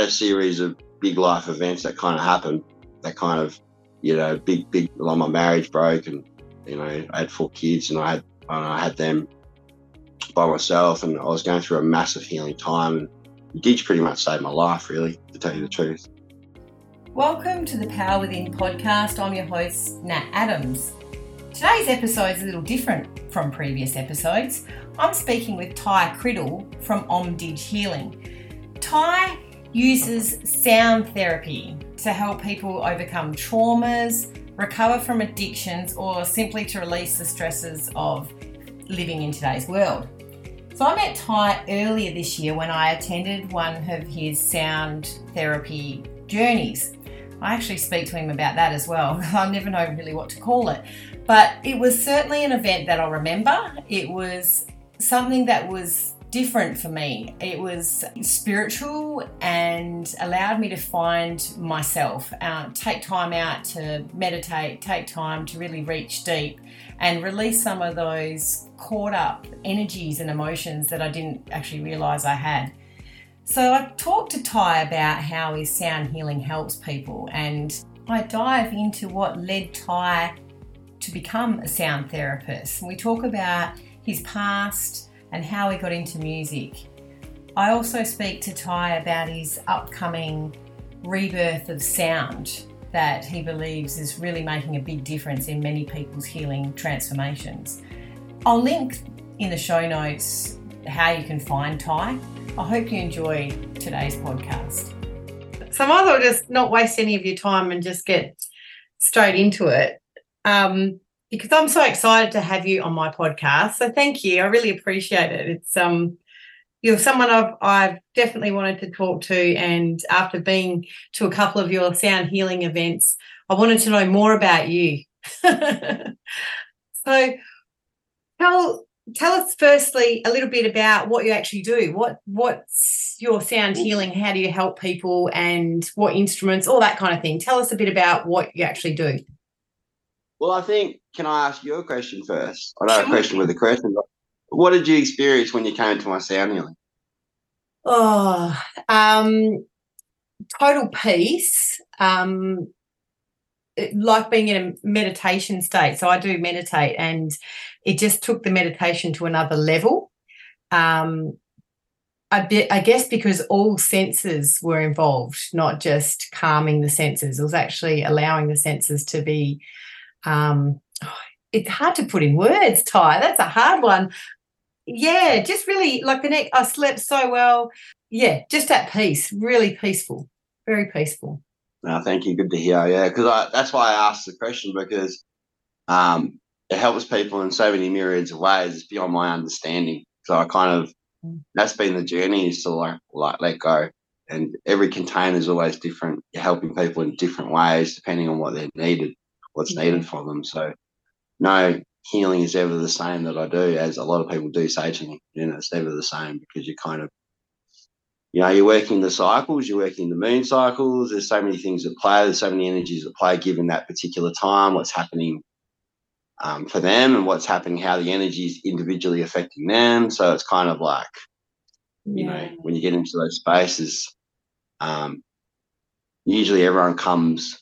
had a series of big life events that kind of happened. That kind of, you know, big, big. Like my marriage broke, and you know, I had four kids, and I had, and I had them by myself, and I was going through a massive healing time. And Didge pretty much saved my life, really, to tell you the truth. Welcome to the Power Within podcast. I'm your host, Nat Adams. Today's episode is a little different from previous episodes. I'm speaking with Ty Criddle from Om Didge Healing. Ty uses sound therapy to help people overcome traumas, recover from addictions, or simply to release the stresses of living in today's world. So I met Ty earlier this year when I attended one of his sound therapy journeys. I actually speak to him about that as well. I never know really what to call it. But it was certainly an event that I'll remember. It was something that was different for me. It was spiritual and allowed me to find myself, uh, take time out to meditate, take time to really reach deep and release some of those caught up energies and emotions that I didn't actually realize I had. So I talked to Ty about how his sound healing helps people, and I dive into what led Ty to become a sound therapist. And we talk about his past and how he got into music. I also speak to Ty about his upcoming rebirth of sound that he believes is really making a big difference in many people's healing transformations. I'll link in the show notes how you can find Ty I hope you enjoy today's podcast. So I well just not waste any of your time and just get straight into it. Um, because I'm so excited to have you on my podcast. So thank you. I really appreciate it. It's um you're someone I've I've definitely wanted to talk to and after being to a couple of your sound healing events, I wanted to know more about you. so tell tell us firstly a little bit about what you actually do. What what's your sound healing? How do you help people, and what instruments, all that kind of thing. Tell us a bit about what you actually do. Well, I think can I ask you a question first? I know a question with a question. what did you experience when you came to my sound healing? Oh, um, total peace. Um, like being in a meditation state. So I do meditate, and it just took the meditation to another level. Um, be, I guess because all senses were involved, not just calming the senses. It was actually allowing the senses to be. Um, it's hard to put in words, Ty. That's a hard one. Yeah, just really like the neck. I slept so well. Yeah, just at peace, really peaceful, very peaceful. No, thank you. Good to hear. Yeah, because that's why I asked the question because um, it helps people in so many myriads of ways. It's beyond my understanding. So I kind of mm. that's been the journey is to like like let go. And every container is always different. You're helping people in different ways depending on what they're needed, what's needed for them. So no healing is ever the same that I do, as a lot of people do say to me. You know, it's never the same because you're kind of you know, you're working the cycles, you're working the moon cycles. There's so many things at play. There's so many energies at play given that particular time, what's happening um, for them and what's happening, how the energy is individually affecting them. So it's kind of like, you yeah. know, when you get into those spaces, um, usually everyone comes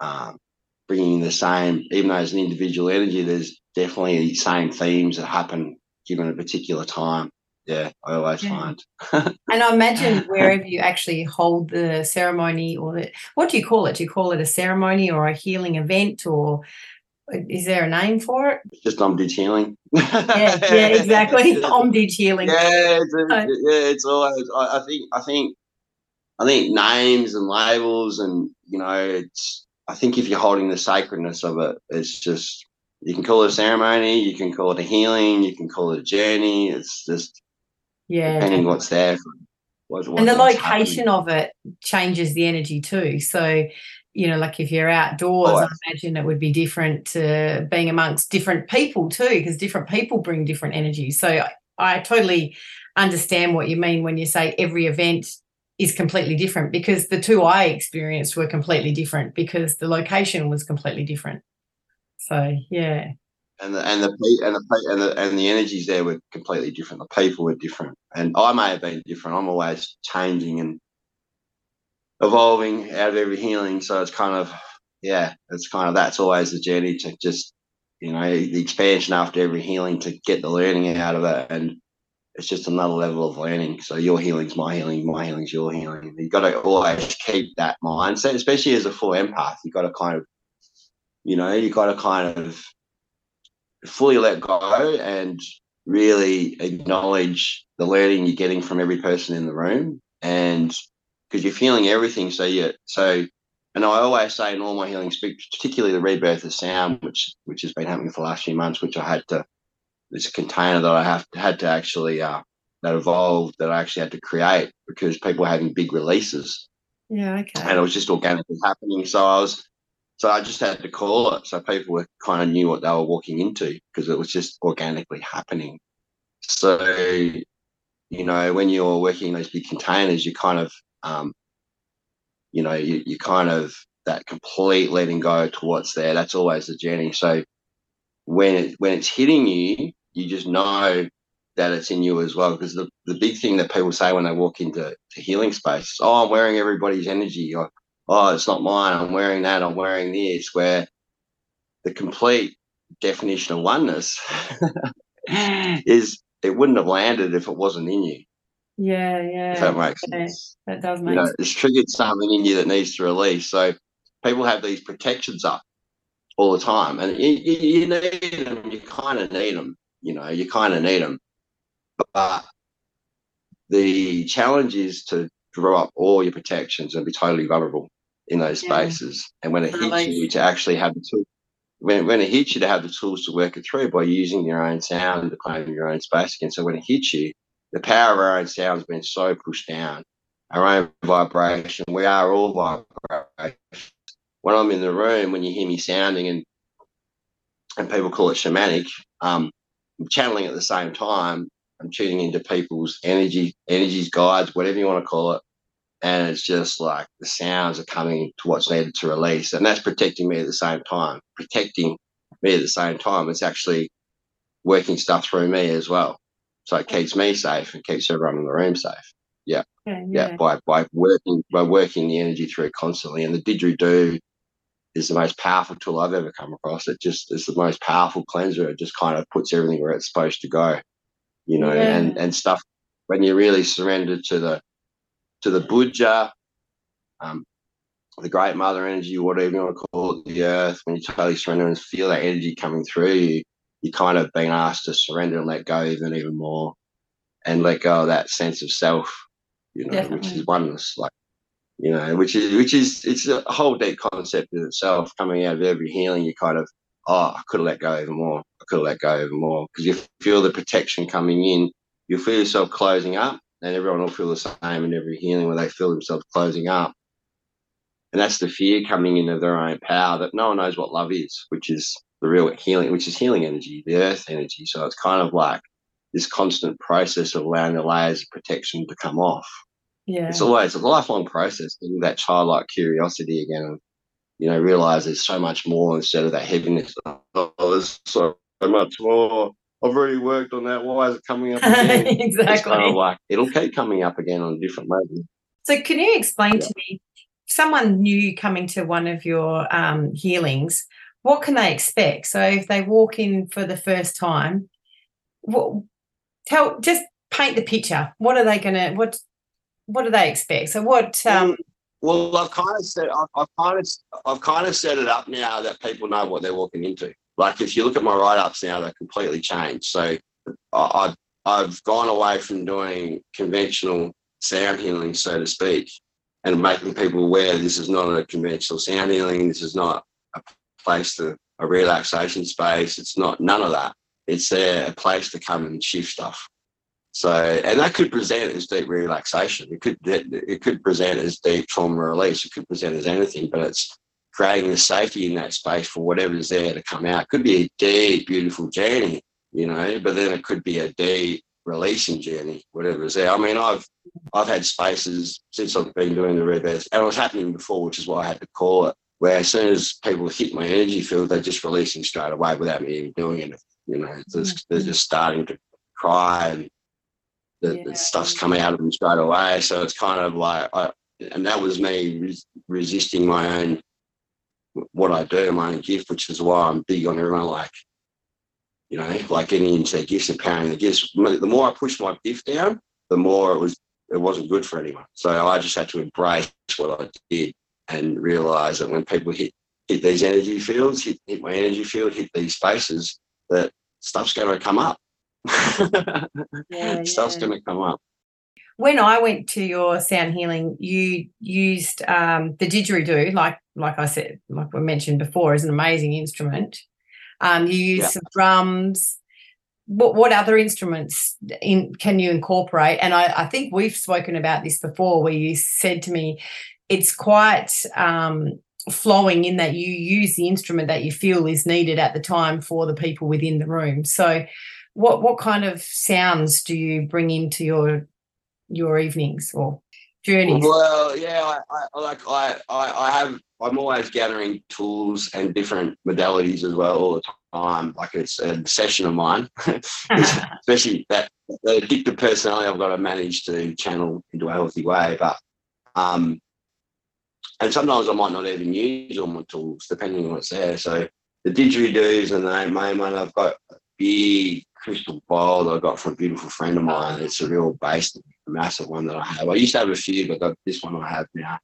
um, bringing the same, even though it's an individual energy, there's definitely the same themes that happen given a particular time yeah, I always yeah. find. and I imagine wherever you actually hold the ceremony or the, what do you call it? Do you call it a ceremony or a healing event or is there a name for it? Just Om Didge healing. yeah, yeah, exactly. Om Didge healing. Yeah, it's, yeah, it's always. I, I think. I think. I think names and labels, and you know, it's. I think if you're holding the sacredness of it, it's just you can call it a ceremony, you can call it a healing, you can call it a journey. It's just yeah depending what's there and the location happening. of it changes the energy too so you know like if you're outdoors oh, i imagine it would be different to being amongst different people too because different people bring different energy so I, I totally understand what you mean when you say every event is completely different because the two I experienced were completely different because the location was completely different. So yeah and the and the and the and the, and the energies there were completely different. The people were different, and I may have been different. I'm always changing and evolving out of every healing. So it's kind of, yeah, it's kind of that's always the journey to just, you know, the expansion after every healing to get the learning out of it. And it's just another level of learning. So your healing's my healing, my healing's your healing. You've got to always keep that mindset, especially as a full empath. You've got to kind of, you know, you've got to kind of fully let go and really acknowledge the learning you're getting from every person in the room. And because you're feeling everything. So yeah, so and I always say in all my healing speak, particularly the rebirth of sound, which which has been happening for the last few months, which I had to this container that I have had to actually uh, that evolved that I actually had to create because people were having big releases. Yeah, okay. And it was just organically happening. So I was so I just had to call it so people were kind of knew what they were walking into because it was just organically happening. So you know, when you're working in those big containers, you kind of um, you know, you, you kind of that complete letting go to what's there. That's always the journey. So when it, when it's hitting you, you just know that it's in you as well. Because the, the big thing that people say when they walk into to healing space, oh, I'm wearing everybody's energy, or oh, it's not mine. I'm wearing that. I'm wearing this. Where the complete definition of oneness is it wouldn't have landed if it wasn't in you. Yeah, yeah. If that makes yeah, sense. That does make you know, sense. It's triggered something in you that needs to release. So people have these protections up all the time, and you, you need them. You kind of need them. You know, you kind of need them. But the challenge is to draw up all your protections and be totally vulnerable in those yeah. spaces. And when it hits you, to actually have the tools. When, when it hits you, to have the tools to work it through by using your own sound to claim your own space again. So when it hits you, the power of our own sound has been so pushed down. Our own vibration, we are all vibration. When I'm in the room, when you hear me sounding, and and people call it shamanic, um, channeling at the same time. I'm tuning into people's energy, energies, guides, whatever you want to call it. And it's just like the sounds are coming to what's needed to release. And that's protecting me at the same time, protecting me at the same time. It's actually working stuff through me as well. So it keeps me safe and keeps everyone in the room safe. Yeah. Okay, yeah. yeah. By by working by working the energy through constantly. And the didgeridoo is the most powerful tool I've ever come across. It just is the most powerful cleanser. It just kind of puts everything where it's supposed to go. You know, yeah. and, and stuff when you really surrender to the to the Buddha, um, the great mother energy, whatever you want to call it, the earth, when you totally surrender and feel that energy coming through you, you kind of been asked to surrender and let go even even more and let go of that sense of self you know Definitely. which is oneness like you know which is which is it's a whole deep concept in itself coming out of every healing. You kind of oh i could have let go even more. I could have let go even more. Because you feel the protection coming in. You feel yourself closing up and everyone will feel the same in every healing where they feel themselves closing up. And that's the fear coming into their own power that no one knows what love is which is the real healing, which is healing energy, the earth energy. So it's kind of like this constant process of allowing the layers of protection to come off. Yeah. It's always a lifelong process, getting that childlike curiosity again and, you know, realize there's so much more instead of that heaviness. Oh, there's so much more. I've already worked on that. Why is it coming up again? exactly. It's kind of like it'll keep coming up again on a different level. So, can you explain yeah. to me, someone new coming to one of your um, healings, what can they expect? So if they walk in for the first time, what tell just paint the picture. What are they gonna what what do they expect? So what um well, I've kind of set I've, I've kind of I've kind of set it up now that people know what they're walking into. Like if you look at my write ups now, they're completely changed. So I, I've gone away from doing conventional sound healing, so to speak, and making people aware this is not a conventional sound healing. This is not a place to a relaxation space. It's not none of that. It's there a place to come and shift stuff. So, and that could present as deep relaxation. It could it could present as deep trauma release. It could present as anything, but it's creating the safety in that space for whatever's there to come out. It could be a deep, beautiful journey, you know, but then it could be a deep releasing journey, whatever's there. I mean, I've I've had spaces since I've been doing the rebirth, and it was happening before, which is why I had to call it where as soon as people hit my energy field, they're just releasing straight away without me even doing anything. You know, they're just starting to cry and the, yeah. the, stuff's coming out of them straight away. So it's kind of like I, and that was me res- resisting my own what I do, my own gift, which is why I'm big on everyone like, you know, like getting into their gifts and carrying the gifts. The more I pushed my gift down, the more it was it wasn't good for anyone. So I just had to embrace what I did and realize that when people hit hit these energy fields, hit, hit my energy field, hit these spaces, that stuff's going to come up. yeah, stuff's yeah. going to come up when I went to your sound healing, you used um, the didgeridoo, like like I said, like we mentioned before, is an amazing instrument. Um, you use yeah. some drums. What, what other instruments in, can you incorporate? And I, I, think we've spoken about this before, where you said to me, it's quite um, flowing in that you use the instrument that you feel is needed at the time for the people within the room. So, what what kind of sounds do you bring into your your evenings or journeys? Well, yeah, I, I like I, I, I have I'm always gathering tools and different modalities as well all the time. Like it's a obsession of mine, especially that the addictive personality I've got to manage to channel into a healthy way. But um, and sometimes I might not even use all my tools depending on what's there. So the didgeridoos and the main one I've got big crystal bowl that I got from a beautiful friend of mine. It's a real bass, a massive one that I have. I used to have a few, but this one I have now.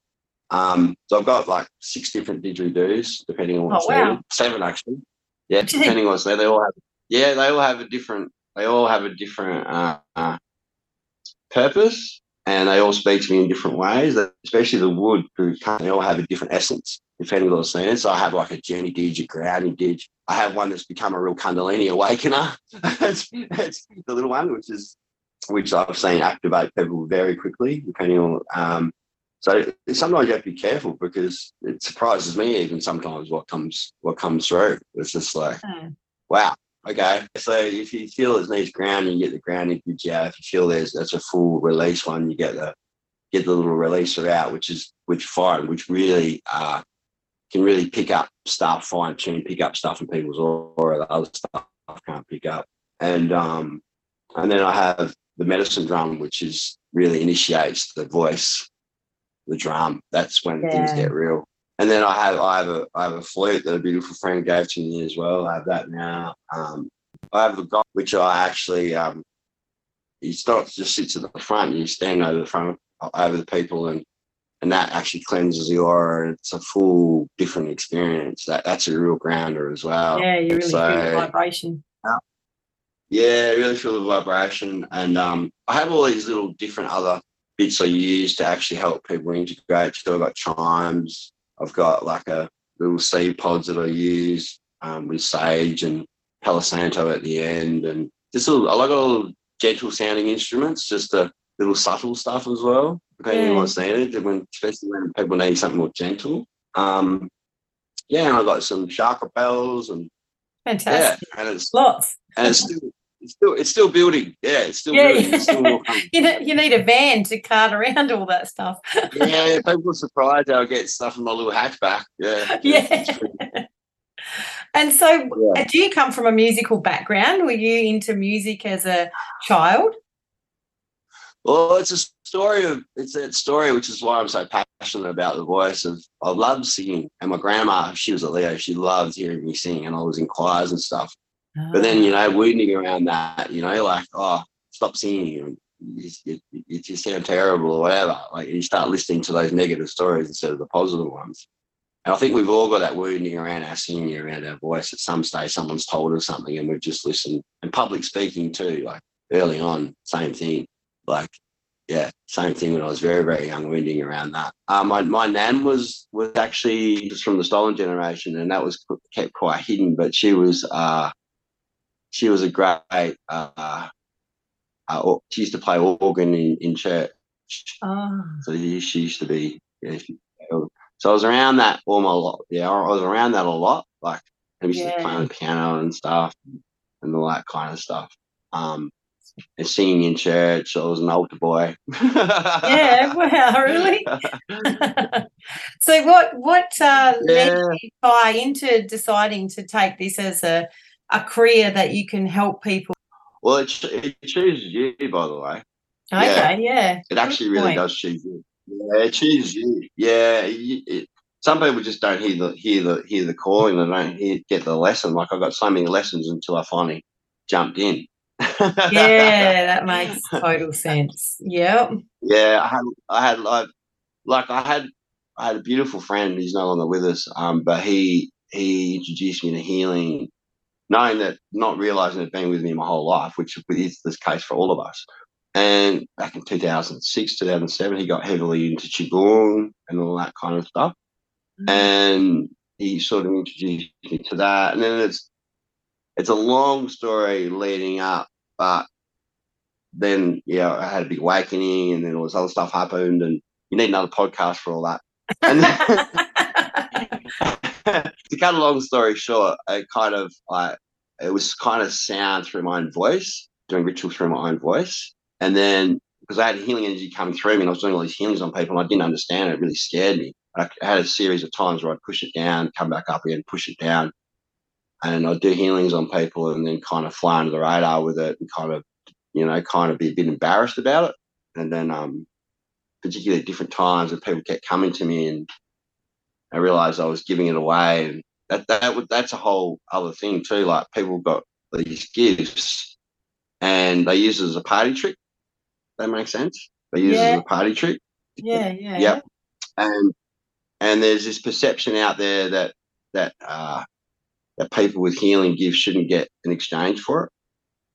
Um, so I've got like six different didgeridoos, depending on what's oh, wow. Seven actually. Yeah, depending on what's there. They all have yeah, they all have a different they all have a different uh, uh, purpose and they all speak to me in different ways, especially the wood, they all have a different essence, depending on the scene. So I have like a journey didge, a grounding didge. I have one that's become a real Kundalini awakener. that's, that's the little one, which is which I've seen activate people very quickly, depending on. Um, so sometimes you have to be careful because it surprises me even sometimes what comes what comes through. It's just like, mm. wow, Okay, so if you feel it needs grounding, you get the grounding out. If you feel there's that's a full release one, you get the get the little releaser out, which is which fine, which really uh, can really pick up stuff, fine tune, pick up stuff in people's aura that other stuff can't pick up. And um, and then I have the medicine drum, which is really initiates the voice, the drum. That's when yeah. things get real. And then I have I have a I have a flute that a beautiful friend gave to me as well. I have that now. Um, I have the gong which I actually um, he starts just sits at the front. And You stand over the front over the people and and that actually cleanses the aura. It's a full different experience. That that's a real grounder as well. Yeah, you really so, feel the vibration. Yeah, really feel the vibration, and um, I have all these little different other bits I use to actually help people integrate. So I've got chimes, I've got like a little seed pods that I use um, with sage and Palo Santo at the end, and just a little, I like all gentle sounding instruments, just a little subtle stuff as well, depending yeah. on what's needed. When especially when people need something more gentle. Um, yeah, and I got some chakra bells and fantastic. Yeah, and it's lots. And it's still it's still it's still building. Yeah, it's still yeah. building. It's still you, need, you need a van to cart around all that stuff. yeah, people are surprised I'll get stuff in my little hatchback. Yeah. Yeah. and so, yeah. do you come from a musical background? Were you into music as a child? Well, it's a story of it's that story, which is why I'm so passionate about the voice of I love singing. And my grandma, she was a Leo, she loved hearing me sing, and I was in choirs and stuff. But then, you know, wounding around that, you know, like, oh, stop singing. You, you, you just sound terrible or whatever. Like you start listening to those negative stories instead of the positive ones. And I think we've all got that wounding around our singing, around our voice. At some stage, someone's told us something and we've just listened. And public speaking too, like early on, same thing. Like, yeah, same thing when I was very, very young, wounding around that. Um, my, my nan was was actually just from the stolen generation, and that was kept quite hidden. But she was uh, she was a great. Uh, uh, she used to play organ in, in church. Oh. So she used to be. Yeah, she, so I was around that all my lot. Yeah, I was around that a lot. Like I used yeah. to play the piano and stuff, and all that kind of stuff. Um, singing in church. So I was an altar boy. yeah, wow, really? so what what uh, yeah. led you by into deciding to take this as a a career that you can help people? Well, it, it chooses you, by the way. Okay, yeah. yeah. It actually really does choose you. Yeah, it chooses you. Yeah, it, some people just don't hear the hear the hear the calling. They don't hear, get the lesson. Like I got so many lessons until I finally jumped in. Yeah, that makes total sense. Yep. Yeah, I had I had like like I had I had a beautiful friend. He's no longer with us. Um, but he he introduced me to healing, knowing that not realizing it being with me my whole life, which is this case for all of us. And back in 2006, 2007, he got heavily into qigong and all that kind of stuff. Mm-hmm. And he sort of introduced me to that. And then it's it's a long story leading up, but then yeah, I had a big awakening, and then all this other stuff happened, and you need another podcast for all that. And to cut a long story short, it kind of like it was kind of sound through my own voice, doing rituals through my own voice, and then because I had healing energy coming through me, and I was doing all these healings on people, and I didn't understand it. It really scared me. I had a series of times where I'd push it down, come back up again, push it down, and I'd do healings on people, and then kind of fly under the radar with it, and kind of, you know, kind of be a bit embarrassed about it, and then um, particularly at different times, and people kept coming to me, and I realized I was giving it away, and that that would that's a whole other thing too. Like people got these gifts, and they use it as a party trick. That makes sense. They use yeah. it as a party trick. Yeah, yeah. Yep. And and there's this perception out there that that uh, that people with healing gifts shouldn't get in exchange for it.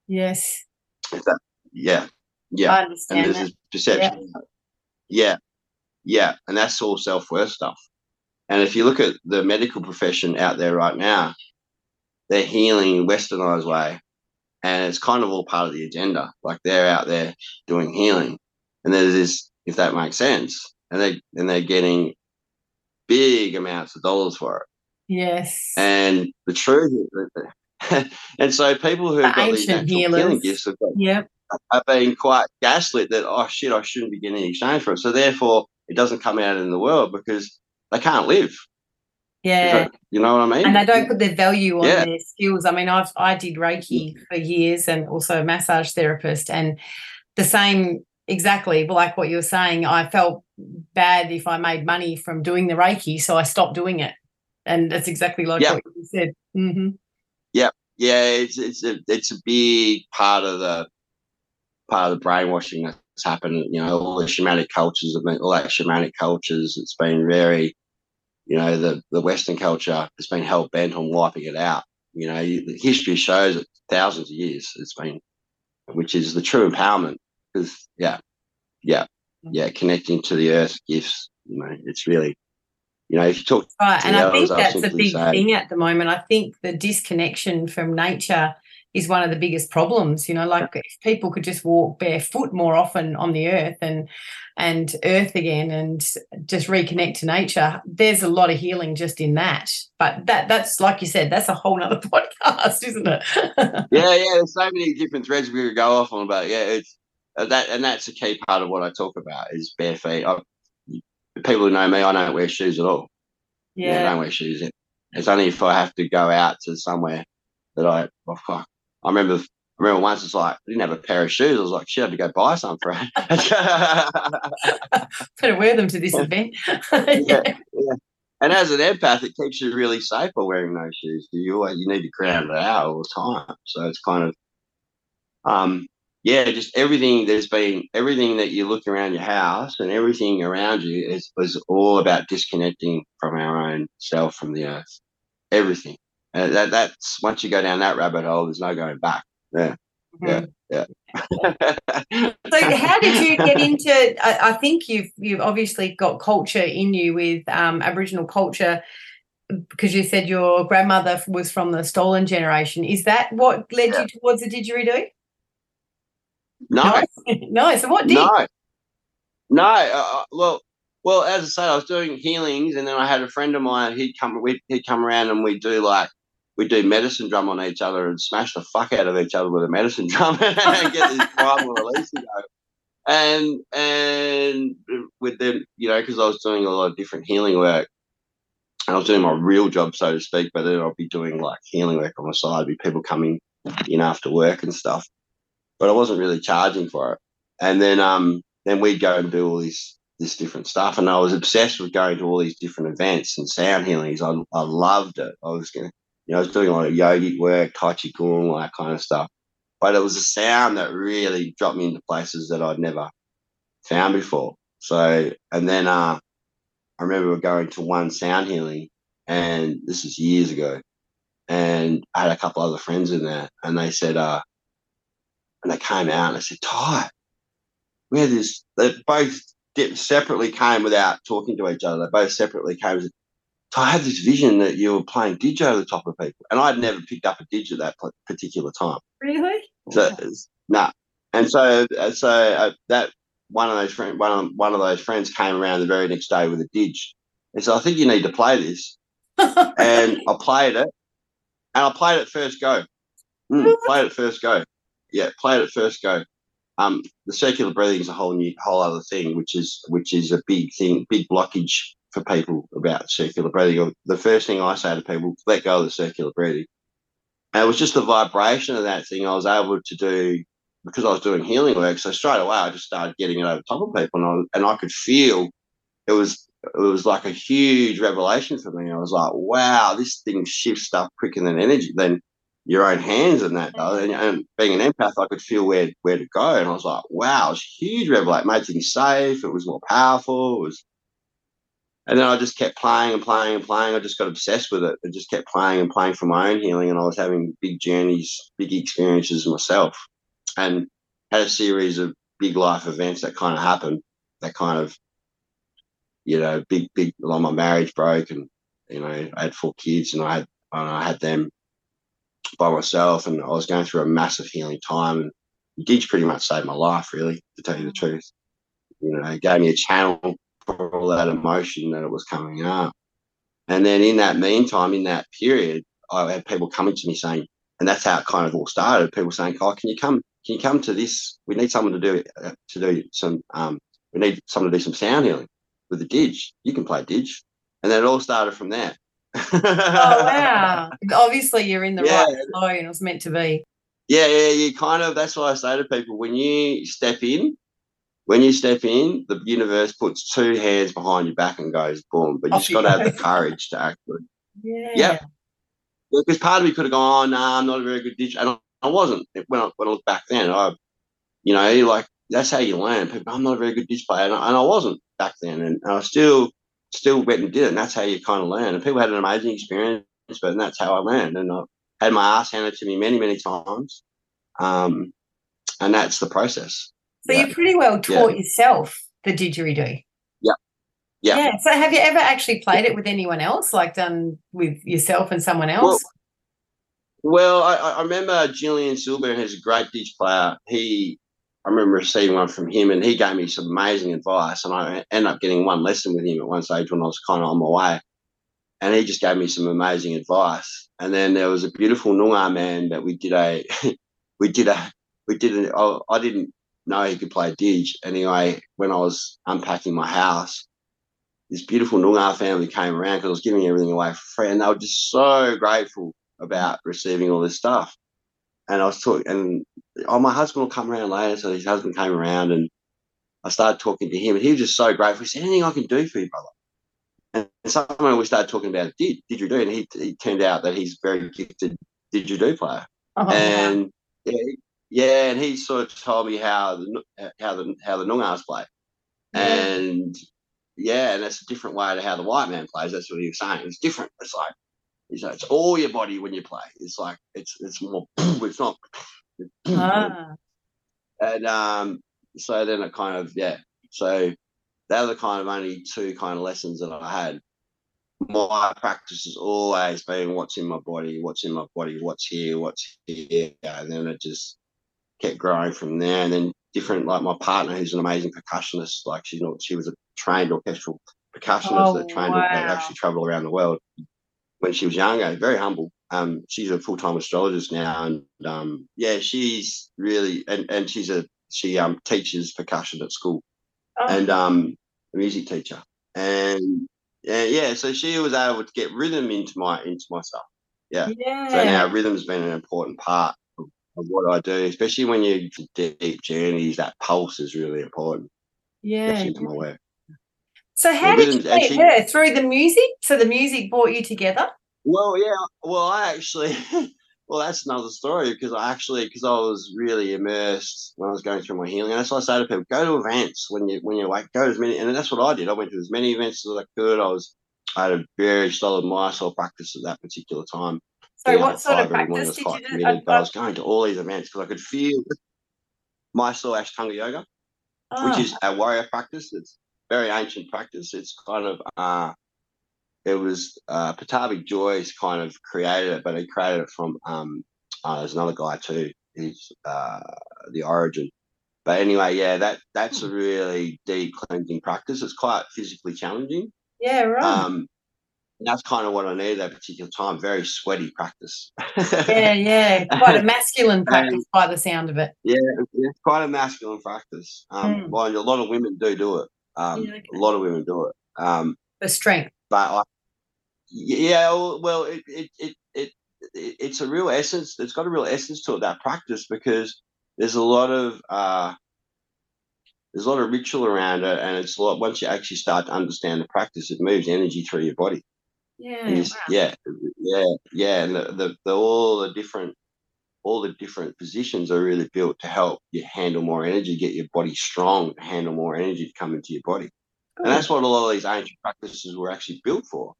Yes. That, yeah, yeah. I understand and there's that. this perception. Yeah. yeah, yeah, and that's all self worth stuff. And if you look at the medical profession out there right now, they're healing in a westernized way, and it's kind of all part of the agenda. Like they're out there doing healing, and there's this, if that makes sense, and they and they're getting big amounts of dollars for it. Yes. And the truth is, and so people who have got these natural healing gifts have, got, yep. are being quite gaslit that, oh shit, I shouldn't be getting exchange for it. So therefore, it doesn't come out in the world because they can't live. Yeah. you know what I mean? And they don't put their value on yeah. their skills. I mean, I've I did Reiki mm-hmm. for years and also a massage therapist and the same exactly like what you were saying. I felt bad if I made money from doing the Reiki, so I stopped doing it. And that's exactly like what you said. Mm-hmm. Yeah, yeah, it's it's a it's a big part of the part of the brainwashing that's happened. You know, all the shamanic cultures have been all that shamanic cultures. It's been very, you know, the the Western culture has been hell bent on wiping it out. You know, the history shows it thousands of years. It's been, which is the true empowerment. Because yeah, yeah, yeah, connecting to the earth gifts. You know, it's really, you know, if you talk right, and I think that's a big thing at the moment. I think the disconnection from nature is one of the biggest problems. You know, like if people could just walk barefoot more often on the earth and and earth again and just reconnect to nature, there's a lot of healing just in that. But that that's like you said, that's a whole nother podcast, isn't it? yeah, yeah. There's so many different threads we could go off on, but yeah, it's uh, that and that's a key part of what I talk about is bare feet. I, people who know me, I don't wear shoes at all. Yeah, I don't wear shoes. It's only if I have to go out to somewhere that I. Oh, fuck. I remember. I remember once it's like I didn't have a pair of shoes. I was like, shit, I had to go buy some for it. Better wear them to this event. yeah, yeah. And as an empath, it keeps you really safe by wearing those shoes. Do you you need to ground it out all the time. So it's kind of um yeah, just everything there's been everything that you look around your house and everything around you is was all about disconnecting from our own self from the earth. Everything. And that that's once you go down that rabbit hole, there's no going back. Yeah. Mm-hmm. Yeah. Yeah. so how did you get into I, I, think you've you've obviously got culture in you with um, Aboriginal culture because you said your grandmother was from the stolen generation. Is that what led yeah. you towards the didgeridoo? No. no. So what did? No. No. Uh, uh, well, well, as I say, I was doing healings, and then I had a friend of mine. He'd come. We'd, he'd come around, and we'd do like we'd do medicine drum on each other and smash the fuck out of each other with a medicine drum and get this primal release going. And and with them, you know, because I was doing a lot of different healing work, and I was doing my real job, so to speak. But then I'll be doing like healing work on the side, be people coming in after work and stuff but I wasn't really charging for it. And then um then we'd go and do all this this different stuff. And I was obsessed with going to all these different events and sound healings. I, I loved it. I was to, you know, I was doing a lot of yogic work, Tai Chi Kung, all that kind of stuff. But it was a sound that really dropped me into places that I'd never found before. So, and then uh, I remember going to one sound healing, and this is years ago, and I had a couple other friends in there, and they said, uh, and they came out and they said, Ty, we had this, they both separately came without talking to each other. They both separately came and said, Ty, I had this vision that you were playing didge over the top of people. And I'd never picked up a didge at that particular time. Really? So, no. Nah. And so, uh, so uh, that one of those friends, one of, one of those friends came around the very next day with a didge. And so I think you need to play this. and I played it. And I played it first go. Mm, played it first go yeah, play it at first go. Um, the circular breathing is a whole new, whole other thing, which is which is a big thing, big blockage for people about circular breathing. The first thing I say to people, let go of the circular breathing. And it was just the vibration of that thing I was able to do because I was doing healing work. So straight away, I just started getting it over top of people, and I, and I could feel it was it was like a huge revelation for me. I was like, wow, this thing shifts stuff quicker than energy than your own hands and that. Mm. And, and, being an empath, I could feel where where to go. And I was like, wow, it was huge revelation. Made things safe. It was more powerful. It was, and then I just kept playing and playing and playing. I just got obsessed with it. I just kept playing and playing for my own healing. And I was having big journeys, big experiences myself, and had a series of big life events that kind of happened. That kind of, you know, big big. Like my marriage broke, and you know, I had four kids, and I had and I had them by myself, and I was going through a massive healing time. And Didge pretty much saved my life, really, to tell you the truth. You know, it gave me a channel for all that emotion that it was coming up. And then in that meantime, in that period, I had people coming to me saying, and that's how it kind of all started. People saying, "Oh, can you come? Can you come to this? We need someone to do uh, to do some. Um, we need someone to do some sound healing with the didge. You can play didge." And then it all started from there oh wow! Obviously, you're in the yeah. right flow, and it was meant to be. Yeah, yeah, you kind of. That's why I say to people when you step in, when you step in, the universe puts two hands behind your back and goes boom. But you've got to have the courage to actually. Yeah. Yep. Because part of me could have gone, oh, nah, I'm not a very good didge, and I wasn't when I when I look back then. I, you know, like that's how you learn. People, I'm not a very good didge player, and I, and I wasn't back then, and, and I still still went and did it. And that's how you kind of learn. And people had an amazing experience, but that's how I learned. And I had my ass handed to me many, many times. Um, and that's the process. So you pretty well taught yeah. yourself the didgeridoo. Yeah. yeah. Yeah. So have you ever actually played it with anyone else, like done with yourself and someone else? Well, well I, I, remember Julian Silber, who's a great didge player. He I remember receiving one from him, and he gave me some amazing advice. And I ended up getting one lesson with him at one stage when I was kind of on my way. And he just gave me some amazing advice. And then there was a beautiful Noongar man that we did a, we did a, we did an, I, I didn't know he could play didge. Anyway, when I was unpacking my house, this beautiful Noongar family came around because I was giving everything away for free, and they were just so grateful about receiving all this stuff. And I was talking, and oh, my husband will come around later. So his husband came around and I started talking to him and he was just so grateful. He said, anything I can do for you, brother? And someone we started talking about did, didgeridoo, and he, he turned out that he's very gifted didgeridoo player. Oh, and yeah. yeah, yeah, and he sort of told me how the how the how the Noongars play, yeah. and yeah, and that's a different way to how the white man plays. That's what he was saying. It's different. It's like it's, it's all your body when you play. It's like it's it's more. It's not Ah. And um, so then it kind of, yeah. So they're the kind of only two kind of lessons that I had. My practice has always been what's in my body, what's in my body, what's here, what's here. And then it just kept growing from there. And then different, like my partner, who's an amazing percussionist, like she's not, she was a trained orchestral percussionist oh, that trained wow. that actually travel around the world when she was younger, very humble um, she's a full time astrologist now, and um, yeah, she's really and, and she's a she um, teaches percussion at school, oh. and um, a music teacher, and yeah, yeah, so she was able to get rhythm into my into myself. Yeah. yeah. So now rhythm's been an important part of, of what I do, especially when you deep journeys. That pulse is really important. Yeah. Into my work. So how did you meet her? Through the music? So the music brought you together? Well, yeah. Well, I actually, well, that's another story because I actually, because I was really immersed when I was going through my healing. And that's why I say to people, go to events when you when you're like, go to as many. And that's what I did. I went to as many events as I could. I was, I had a very solid Mysore practice at that particular time. So, what sort of practice did you do? I, uh, I was going to all these events because I could feel Mysore Ashtanga Yoga, oh. which ah. is a warrior practice. It's very ancient practice. It's kind of uh, it was uh, Pattabhi Jois kind of created it, but he created it from um, uh, there's another guy too. He's uh, the origin. But anyway, yeah, that that's a really deep cleansing practice. It's quite physically challenging. Yeah, right. Um, that's kind of what I needed that particular time. Very sweaty practice. yeah, yeah, quite a masculine practice and, by the sound of it. Yeah, it's quite a masculine practice. Um, mm. Well, a lot of women do do it. Um, yeah, okay. A lot of women do it. Um, For strength. But I, yeah, well, it, it, it, it, it's a real essence. It's got a real essence to it that practice because there's a lot of uh, there's a lot of ritual around it, and it's a lot. Once you actually start to understand the practice, it moves energy through your body. Yeah, wow. yeah, yeah, yeah, and the, the, the all the different all the different positions are really built to help you handle more energy, get your body strong, handle more energy to come into your body. Good. And that's what a lot of these ancient practices were actually built for.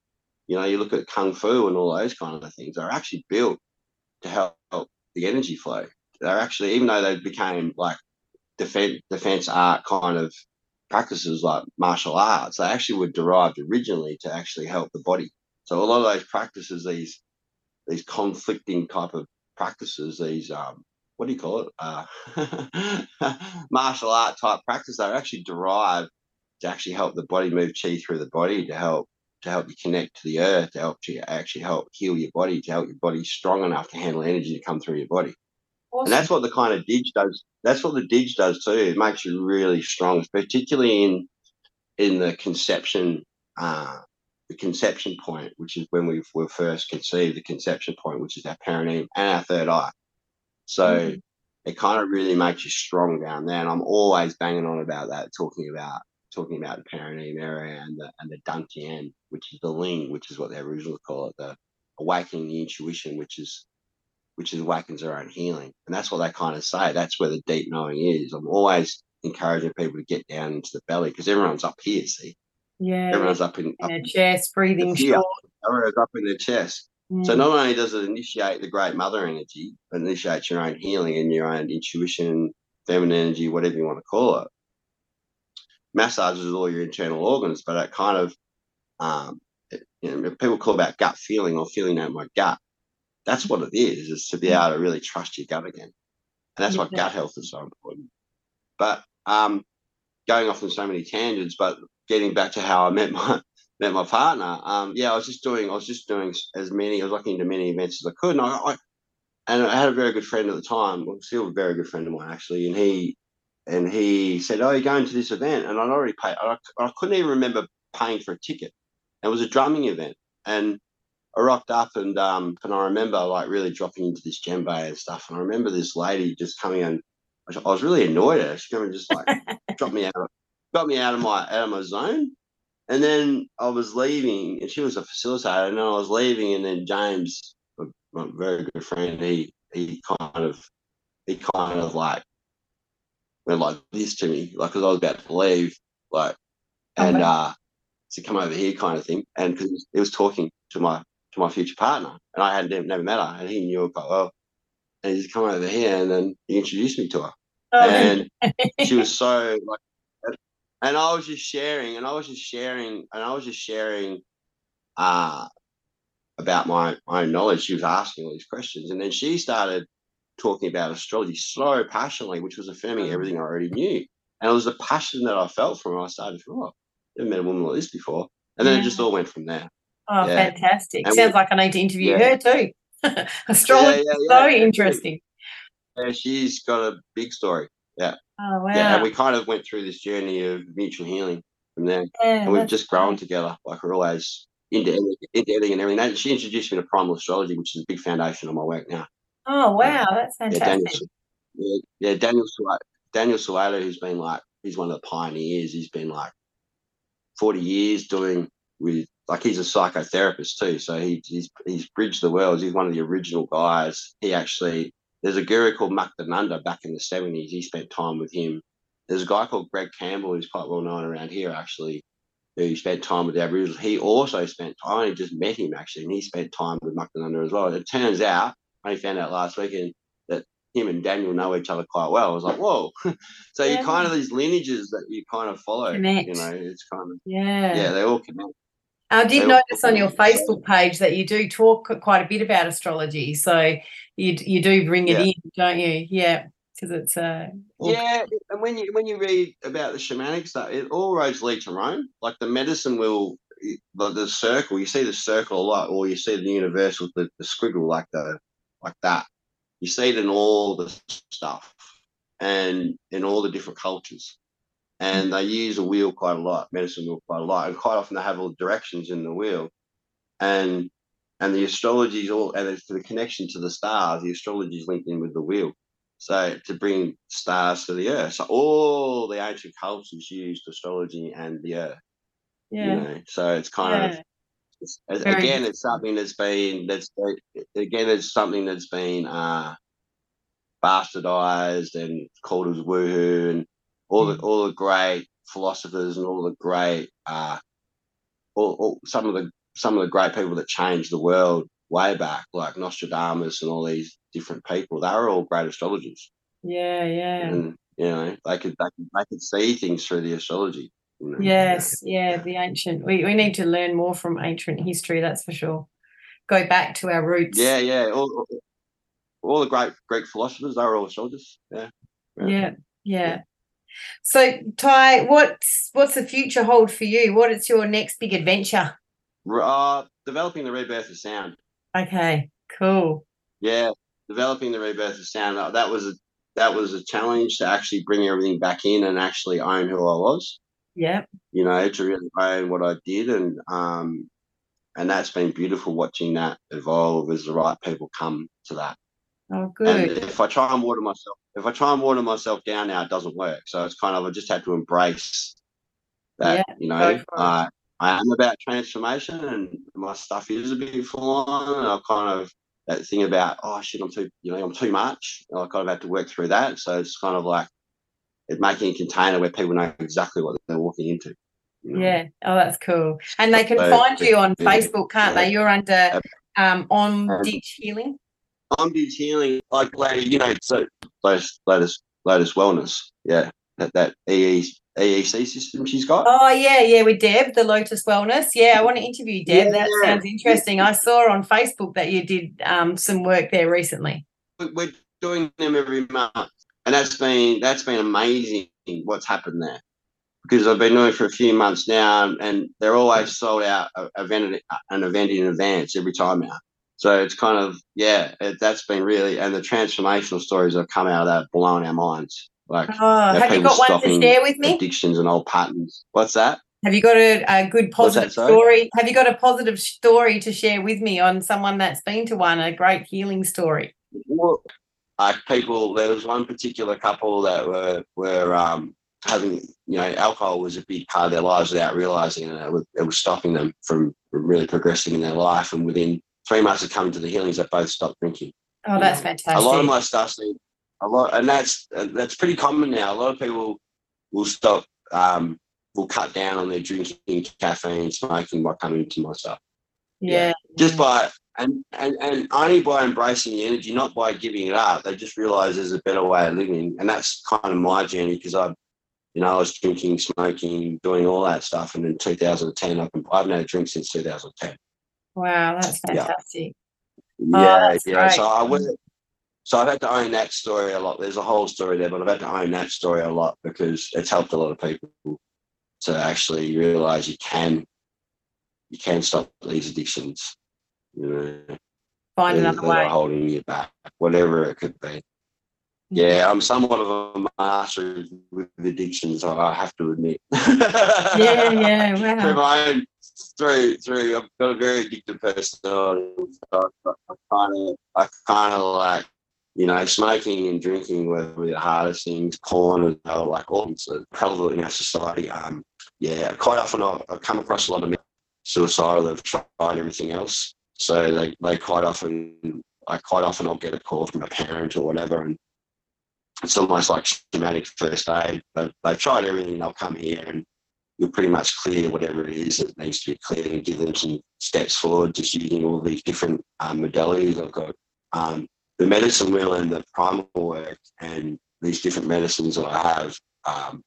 You know, you look at kung fu and all those kind of things, they're actually built to help, help the energy flow. They're actually, even though they became like defense, defense art kind of practices like martial arts, they actually were derived originally to actually help the body. So a lot of those practices, these these conflicting type of practices, these um, what do you call it? Uh, martial art type practices, they're actually derived to actually help the body move chi through the body to help to help you connect to the earth, to help you actually help heal your body, to help your body strong enough to handle energy to come through your body. Awesome. And that's what the kind of didge does. That's what the didge does too. It makes you really strong, particularly in in the conception, uh, the conception point, which is when we were first conceived. The conception point, which is our perineum and our third eye. So mm-hmm. it kind of really makes you strong down there. And I'm always banging on about that, talking about talking about the perineum area and the and the dantian, which is the ling, which is what they originally call it, the awakening the intuition, which is which is awakens our own healing. And that's what they kind of say. That's where the deep knowing is. I'm always encouraging people to get down into the belly because everyone's up here, see? Yeah. Everyone's up in, in their chest, breathing short. Everyone's up in their chest. Mm. So not only does it initiate the great mother energy, but initiates your own healing and your own intuition, feminine energy, whatever you want to call it massages all your internal organs, but it kind of, um, it, you know, people call about gut feeling or feeling out my gut. That's what it is, is to be mm. able to really trust your gut again. And that's yeah. why gut health is so important. But um, going off on so many tangents, but getting back to how I met my met my partner, um, yeah, I was just doing I was just doing as many I was looking into many events as I could, and I, I and I had a very good friend at the time, well, still a very good friend of mine actually, and he and he said, "Oh, you're going to this event," and I'd already paid. I, I couldn't even remember paying for a ticket. It was a drumming event, and I rocked up, and um, and I remember like really dropping into this djembe and stuff. And I remember this lady just coming in. I was really annoyed at her. She came and just like dropped me out, of, got me out of my out of my zone. And then I was leaving, and she was a facilitator. And then I was leaving, and then James, my very good friend, he he kind of he kind of like went like this to me, like because I was about to leave, like, and okay. uh, to come over here kind of thing, and because he was talking to my to my future partner, and I hadn't never met her, and he knew her quite well, and he's come over here, and then he introduced me to her, oh. and she was so like, and I was just sharing, and I was just sharing, and I was just sharing, uh, about my my own knowledge. She was asking all these questions, and then she started talking about astrology so passionately, which was affirming mm. everything I already knew. And it was the passion that I felt from it. I started to feel, oh, I've never met a woman like this before. And then yeah. it just all went from there. Oh, yeah. fantastic. And Sounds we, like I need to interview yeah. her too. astrology is so interesting. Yeah, she's got a big story. Yeah. Oh, wow. Yeah, and we kind of went through this journey of mutual healing from there. and we've just grown together. Like we're always into, into editing and everything. She introduced me to primal astrology, which is a big foundation of my work now. Oh wow, that's fantastic. Yeah, Daniel, yeah, Daniel Daniel Suela, who's been like he's one of the pioneers. He's been like 40 years doing with like he's a psychotherapist too. So he, he's he's bridged the worlds. He's one of the original guys. He actually there's a guru called Muktananda back in the 70s. He spent time with him. There's a guy called Greg Campbell who's quite well known around here actually, who spent time with the Aboriginals. He also spent time. I only just met him actually, and he spent time with Muktananda as well. It turns out I only found out last weekend that him and Daniel know each other quite well. I was like, whoa. so Yeah. you kind of these lineages that you kind of follow. Connect. You know, it's kind of Yeah. yeah, they all connect. I did They notice on your Facebook page that you do talk quite a bit about astrology. So you you do bring it Yeah. in, don't you? Yeah, because it's uh all- Yeah, and when you when you read about the shamanic stuff, it all roads lead to Rome. Like the medicine wheel, the, the circle. You see the circle a lot, or you see the universe with the, the squiggle, like the like that. You see it in all the stuff, and in all the different cultures. And they use a wheel quite a lot, medicine wheel quite a lot, and quite often they have all the directions in the wheel, and and the astrology is all, and it's the connection to the stars. The astrology is linked in with the wheel. So to bring stars to the earth. So all the ancient cultures used astrology and the earth. yeah. You know? So it's kind of yeah. it's, as- Very again, it's something that's been that's again, it's something that's been uh, bastardized and called as woohoo, and all the all the great philosophers and all the great uh, all, all some of the some of the great people that changed the world way back, like Nostradamus and all these different people. They were all great astrologers Yeah, yeah. and you know they could they could, they could see things through the astrology. You know? Yes, yeah, the ancient. We we need to learn more from ancient history, that's for sure. Go back to our roots. yeah, yeah. All, all- the great Greek philosophers, they were all astrologers. Yeah, Yeah, yeah. So Ty, what's what's the future hold for you? What is your next big adventure? Uh, developing the rebirth of sound. Okay, cool. Yeah, developing the rebirth of sound. uh, That was a that was a challenge to actually bring everything back in and actually own who I was. Yeah, You know, to really own what I did, and um, and that's been beautiful watching that evolve as the right people come to that. oh good. And if I try and water myself, if I try and water myself down now, it doesn't work. So it's kind of I just had to embrace that. you go know, uh, I am about transformation, and my stuff is a bit full on. And I kind of that thing about oh shit, I'm too, you know, I'm too much. And I kind of had to work through that. So it's kind of like it making a container where people know exactly what they're walking into. you know. Yeah. Oh, that's cool. And they can So, find you on yeah, Facebook, can't they? You're under um on Um, Didge Healing. Om Didge healing, like you know, so Lotus, Lotus Wellness, yeah, that that EE, EEC system she's got. Oh yeah, yeah, with Deb, the Lotus Wellness. Yeah, I want to interview Deb. That Yeah. sounds interesting. I saw on Facebook that you did um some work there recently. We- We're doing them every month, and that's been that's been amazing. What's happened there? Because I've been doing it for a few months now, and, they're always sold out a- event an event in advance every time now. So it's kind of yeah, it, that's been really and the transformational stories that have come out of that blowing our minds. Like Oh, have you got one to share with me? addictions and old patterns. What's that? Have you got a, a good What's that, positive story? Have you got a positive story to share with me on someone that's been to one, a great healing story? Well, like people, there was one particular couple that were were um, having, you know, alcohol was a big part of their lives without realizing it. It was, it was stopping them from really progressing in their life. And within three months of coming to the healings, they both stopped drinking. Oh, that's fantastic. A lot of my stuff's been- a lot, and that's and that's pretty common now. A lot of people will stop, um, will cut down on their drinking, caffeine, smoking by coming to my stuff yeah. just by and, and and only by embracing the energy, not by giving it up. They just realize there's a better way of living, and that's kind of my journey because I, you know, I was drinking, smoking, doing all that stuff, and in 2010, I've, been, I haven't had a drink since 2010. Wow, that's fantastic. Yeah, Oh, that's yeah. great. So I would. So I've had to own that story a lot. There's a whole story there, but I've had to own that story a lot because it's helped a lot of people to actually realize you can, you can stop these addictions. You know. Find another way. holding you back, whatever it could be. Mm. Yeah, I'm somewhat of a master with addictions. I have to admit. Yeah, yeah, wow. through my own, through through, I've got a very addictive personality. So I kind of, I kind of like you know, smoking and drinking were, the hardest things. Porn and uh, like all it's prevalent in our society. Um, yeah, quite often I, I come across a lot of suicidal that have tried everything else. So they, they quite often, I quite often I'll get a call from a parent or whatever, and it's almost like schematic first aid. But they've tried everything, they'll come here and you'll pretty much clear whatever it is that needs to be cleared and give them some steps forward, just using all these different um, modalities. I've got um, the medicine wheel and the primal work and these different medicines that I have um,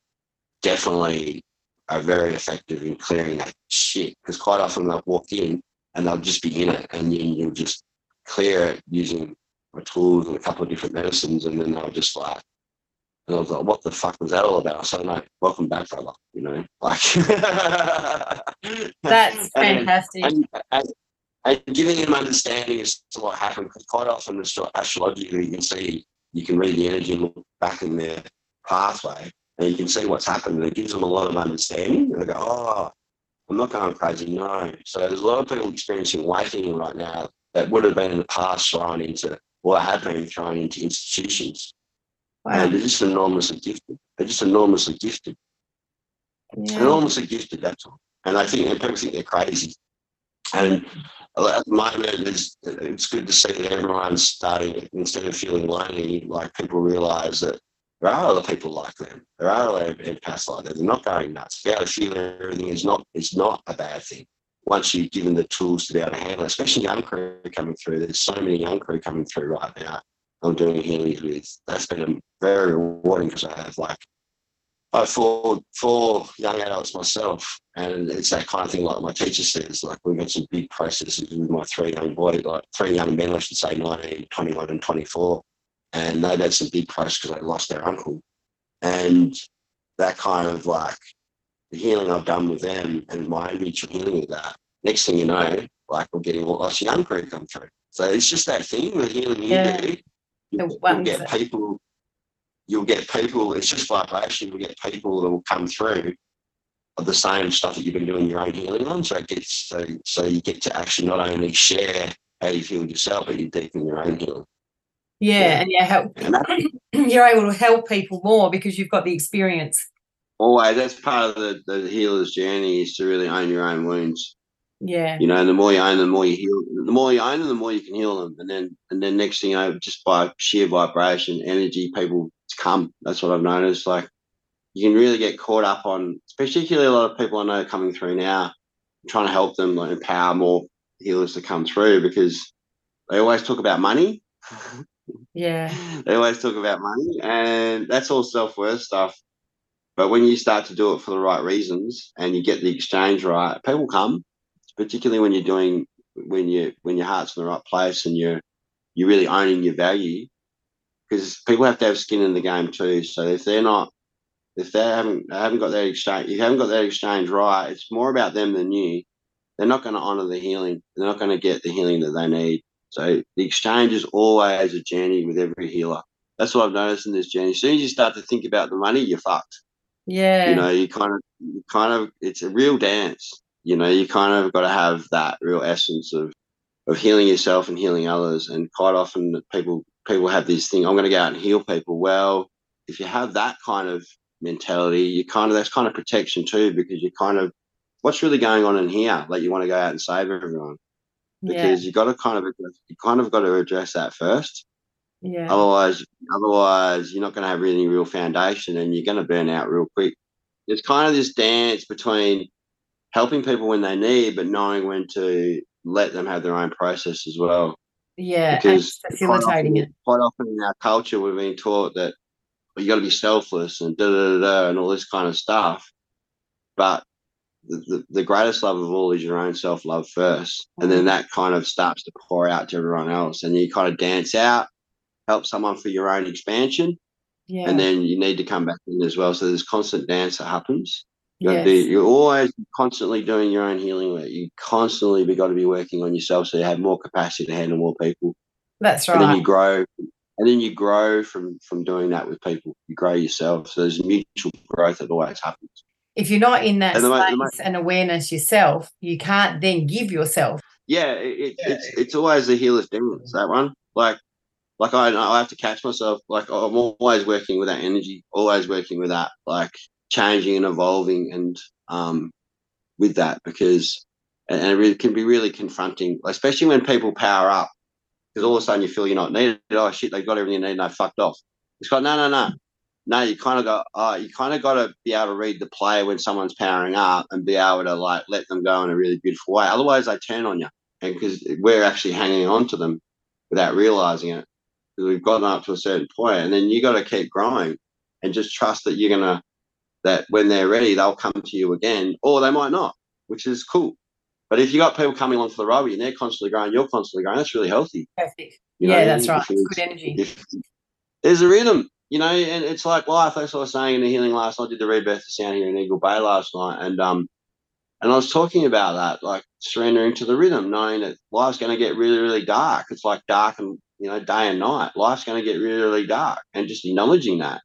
definitely are very effective in clearing that shit. Because quite often they'll walk in and they'll just be in it, and then you'll just clear it using my tools and a couple of different medicines, and then they'll just like and I was like, what the fuck was that all about? So no, welcome back, brother. You know, like that's fantastic. And, and, and, giving them understanding as to what happened, because quite often astrologically you can see, you can read the energy and look back in their pathway, and you can see what's happened, and it gives them a lot of understanding. And they go, oh, I'm not going crazy, no. So there's a lot of people experiencing awakening right now that would have been in the past thrown into, or have been thrown into institutions Wow. And they're just enormously gifted. They're just enormously gifted. Yeah. Enormously gifted, that's all. And I think and people think they're crazy. And at the moment, it's, it's good to see that everyone's starting, instead of feeling lonely, like people realize that there are other people like them. There are other empaths like them. They're not going nuts. Be able to feel everything is not is not a bad thing. Once you're given the tools to be able to handle it, especially young crew coming through. There's so many young crew coming through right now I'm doing healings with. That's been very rewarding because I have like I four four young adults myself, and it's that kind of thing. Like my teacher says, like we've got some big processes with my three young boys, like three young men, I should say, 19, 21, and 24, and they've had some big processes because they lost their uncle, and that kind of like the healing I've done with them and my own mutual healing with that. Next thing you know, like we're getting all us young crew come through. So it's just that thing, the healing you yeah. do you'll get people you'll get people it's just vibration you'll get people that will come through of the same stuff that you've been doing your own healing on so it gets so so you get to actually not only share how you feel yourself but you deepen your own healing yeah, yeah. and yeah help you're able to help people more because you've got the experience always that's part of the, the healer's journey is to really own your own wounds yeah. You know, and the more you own them, the more you heal. The more you own them, the more you can heal them. And then, and then next thing you know, just by sheer vibration, energy, people come. That's what I've noticed. Like, you can really get caught up on, particularly a lot of people I know coming through now, trying to help them like, empower more healers to come through because they always talk about money. Yeah. they always talk about money, and that's all self worth stuff. But when you start to do it for the right reasons and you get the exchange right, people come particularly when you're doing when you when your heart's in the right place and you're you're really owning your value because people have to have skin in the game too. So if they're not if they haven't they haven't got that exchange you haven't got that exchange right, it's more about them than you. They're not going to honor the healing. They're not going to get the healing that they need. So the exchange is always a journey with every healer. That's what I've noticed in this journey. As soon as you start to think about the money, you're fucked. Yeah. You know, you kind of, you kind of, it's a real dance. You know, you kind of got to have that real essence of of healing yourself and healing others. And quite often, people people have this thing: I'm going to go out and heal people. Well, if you have that kind of mentality, you kind of that's kind of protection too, because you kind of what's really going on in here? Like you want to go out and save everyone because yeah. you got to kind of you kind of got to address that first. Yeah. Otherwise, otherwise you're not going to have any real foundation, and you're going to burn out real quick. It's kind of this dance between helping people when they need, but knowing when to let them have their own process as well. Yeah, because facilitating often, it. Quite often in our culture, we've been taught that you got to be selfless and da da da and all this kind of stuff. But the, the, the greatest love of all is your own self love first, and then mm. that kind of starts to pour out to everyone else, and you kind of dance out, help someone for your own expansion, yeah. and then you need to come back in as well. So there's constant dance that happens. Yes. be, you're always constantly doing your own healing work. You constantly be got to be working on yourself so you have more capacity to handle more people. That's right. And then you grow, and then you grow from from doing that with people. You grow yourself. So there's mutual growth that always happens. If you're not in that and space the, the, and awareness yourself, you can't then give yourself. Yeah, it, it, yeah. it's it's always the healer's dance. That one, like like I, I have to catch myself. Like I'm always working with that energy, always working with that, like changing and evolving, and um, with that because and it can be really confronting, especially when people power up because all of a sudden you feel you're not needed. Oh shit, they've got everything they need and they fucked off. It's got no, no, no, no. You kind of got, uh, you kind of got to be able to read the play when someone's powering up and be able to like let them go in a really beautiful way. Otherwise, they turn on you, and because we're actually hanging on to them without realizing it, because we've gotten up to a certain point, and then you got to keep growing and just trust that you're gonna that when they're ready, they'll come to you again, or they might not, which is cool. But if you got people coming along for the rugby and they're constantly growing, you're constantly growing, that's really healthy. Perfect. You yeah, know, that's right. Good energy. If, there's a rhythm, you know, and it's like life. That's what I was saying in the healing last night. I did the rebirth of sound here in Eagle Bay last night, and um, and I was talking about that, like surrendering to the rhythm, knowing that life's going to get really, really dark. It's like dark and you know, day and night. Life's going to get really, really dark, and just acknowledging that,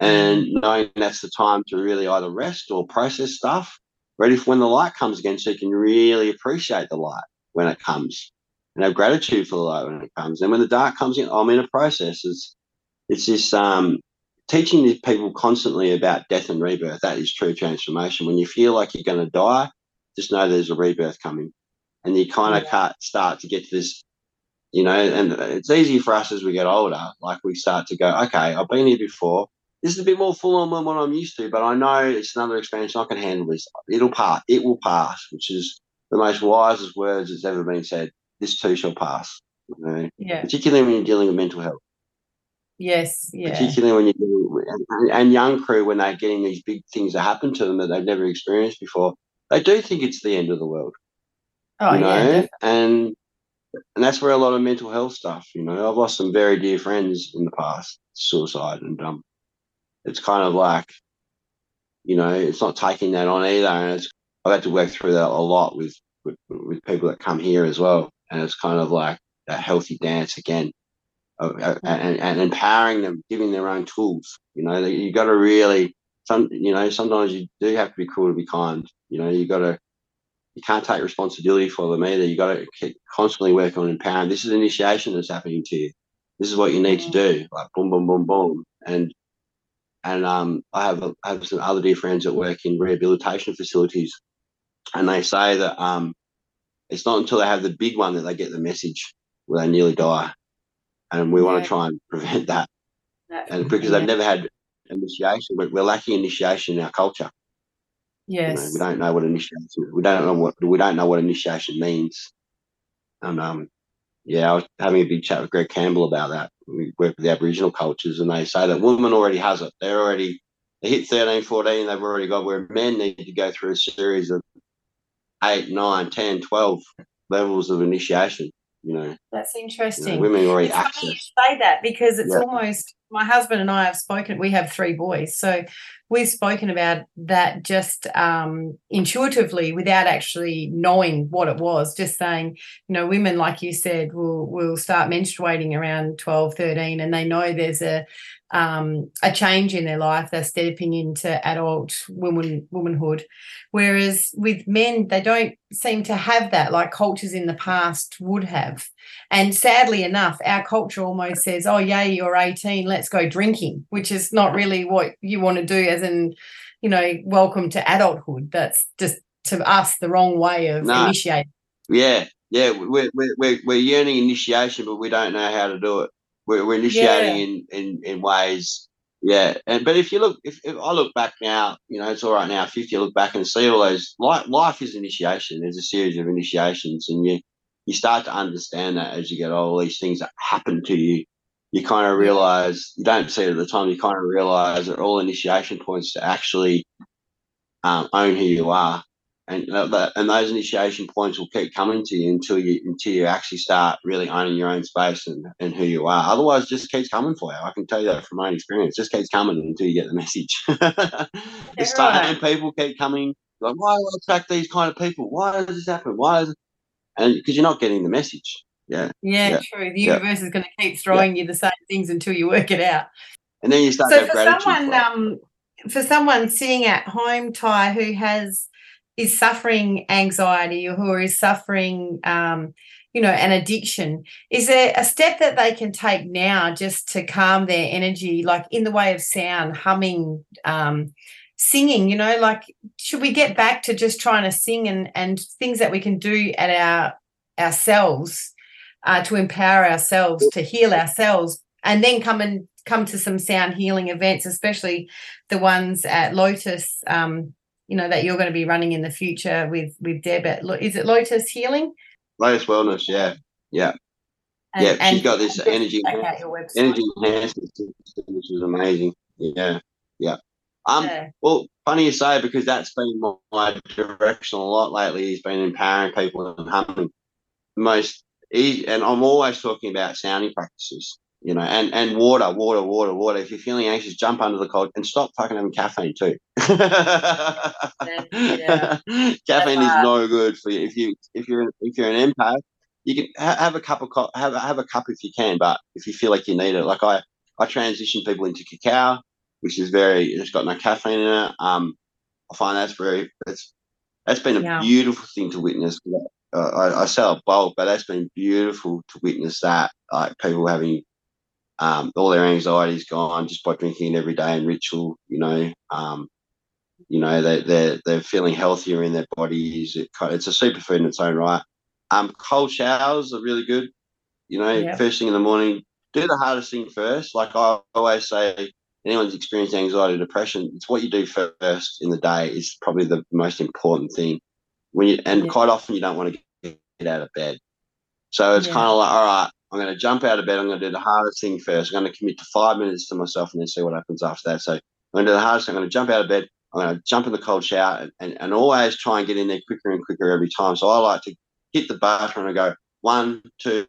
and knowing that's the time to really either rest or process stuff, ready for when the light comes again, so you can really appreciate the light when it comes, and have gratitude for the light when it comes. And when the dark comes in, I'm in a process. It's it's this um, teaching these people constantly about death and rebirth. That is true transformation. When you feel like you're going to die, just know there's a rebirth coming, and you kind of yeah. start to get to this. You know, and it's easy for us as we get older. Like we start to go, okay, I've been here before. This is a bit more full on than what I'm used to, but I know it's another expansion. I can handle this. It'll pass. It will pass, which is the most wisest words that's ever been said. This too shall pass. You know? Yeah. Particularly when you're dealing with mental health. Yes, yeah. Particularly when you're dealing and, and young crew when they're getting these big things that happen to them that they've never experienced before, they do think it's the end of the world. Oh you know? yeah, and and that's where a lot of mental health stuff. You know, I've lost some very dear friends in the past, suicide, and um, it's kind of like, you know, it's not taking that on either, and it's I've had to work through that a lot with with, with people that come here as well, and it's kind of like a healthy dance again uh, uh, mm-hmm. and, and empowering them, giving their own tools. You know, you got to really, some, you know, sometimes you do have to be cruel to be kind. You know, you got to, you can't take responsibility for them either. You got to keep constantly work on empowering. This is initiation that's happening to you. This is what you need to mm-hmm. do. Like boom, boom, boom, boom, and and um, I have a, I have some other dear friends that work in rehabilitation facilities, and they say that um, it's not until they have the big one that they get the message where they nearly die and we yeah. want to try and prevent that. That's and because they've never had initiation, we're, we're, lacking initiation in our culture. Yes, you know, we don't know what initiation. We don't know what we don't know what initiation means. And um, yeah, I was having a big chat with Greg Campbell about that. We work with the Aboriginal cultures, and they say that women already has it. They're already they hit 13, 14, they've already got where men need to go through a series of 8, 9, 10, 12 levels of initiation you know that's interesting you know, women already it's access. funny you say that because it's yeah. almost my husband and i have spoken we have three boys so we've spoken about that just um, intuitively without actually knowing what it was just saying you know women like you said will will start menstruating around 12 13 and they know there's a um, a change in their life. They're stepping into adult woman womanhood. Whereas with men, they don't seem to have that like cultures in the past would have. And sadly enough, our culture almost says, "Oh, yay, you're 18, let's go drinking," which is not really what you want to do. As in, you know, welcome to adulthood. That's just to us the wrong way of no. initiating. Yeah, yeah, we're, we're, we're yearning initiation, but we don't know how to do it. We're, we're initiating yeah. in, in, in ways. Yeah, and but if you look, if, if, I look back now, you know, it's all right now. Fifty, you look back and see all those. Life, life is initiation. There's a series of initiations, and you you start to understand that as you get. All these things that happen to you, you kind of realize you don't see it at the time. You kind of realize that all initiation points to actually um, own who you are and that, and those initiation points will keep coming to you until you until you actually start really owning your own space and, and who you are. Otherwise, just keeps coming for you. I can tell you that from my own experience. Just keeps coming until you get the message. the same people keep coming. Like, why do I attract these kind of people? Why does this happen? Why is it? And because you're not getting the message. Yeah. Yeah, yeah. true. The universe yeah. is going to keep throwing yeah. you the same things until you work it out. And then you start. So for someone, for um, for someone sitting at home, Ty, who has is suffering anxiety or who is suffering um, you know, an addiction. Is there a step that they can take now just to calm their energy, like in the way of sound, humming, um, singing? You know, like should we get back to just trying to sing and and things that we can do at our ourselves uh, to empower ourselves, to heal ourselves, and then come and come to some sound healing events, especially the ones at Lotus. Um, you know that you're going to be running in the future with with Deb at is it Lotus Healing? Lotus Wellness, yeah, yeah, and, yeah. She's got this energy energy enhancement system, which is amazing. Yeah, yeah. Um, yeah. well, funny you say because that's been my, my direction a lot lately. Has been empowering people and humming. Most easy, and I'm always talking about sounding practices you know, and and water, water, water, water. If you're feeling anxious, jump under the cold and stop fucking having caffeine too. yeah. caffeine is no good for you. If you if you're if you're an empath, you can ha- have a cup of co- have have a cup if you can, but if you feel like you need it, like I I transition people into cacao, which is very it's got no caffeine in it. Um, I find that's very it's that's been a yeah. beautiful thing to witness. Uh, I, I sell bulk, but that's been beautiful to witness that like people having um, all their anxiety's gone just by drinking it every day in ritual. You know, um, you know they they're they're feeling healthier in their bodies. It, it's a superfood in its own right. Um, cold showers are really good. You know, yeah. first thing in the morning, do the hardest thing first. Like I always say, anyone's experienced anxiety or depression, it's what you do first in the day is probably the most important thing. When you and yeah. quite often you don't want to get out of bed. So it's yeah. kind of like, all right, I'm going to jump out of bed. I'm going to do the hardest thing first. I'm going to commit to five minutes to myself and then see what happens after that. So I'm going to do the hardest thing. I'm going to jump out of bed. I'm going to jump in the cold shower and, and, and always try and get in there quicker and quicker every time. So I like to hit the button and go one, two,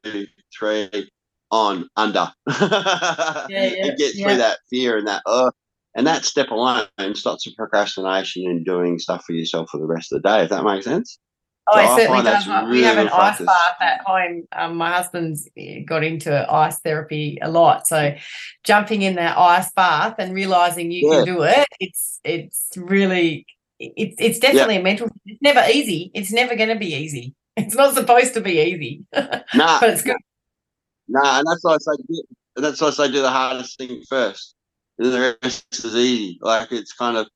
three, on, under. yeah, yeah, and get yeah. through that fear and that, uh, and that step alone stops the procrastination and doing stuff for yourself for the rest of the day, if that makes sense. Oh, so it certainly does. Really we have an ice bath at home. Um, my husband's got into ice therapy a lot, so jumping in that ice bath and realizing you yeah. can do it, it's it's really it's it's definitely yeah. a mental. It's never easy. It's never going to be easy. It's not supposed to be easy. Nah, but it's good. Nah, and that's why I say that's why I say do the hardest thing first. And the rest is easy. Like it's kind of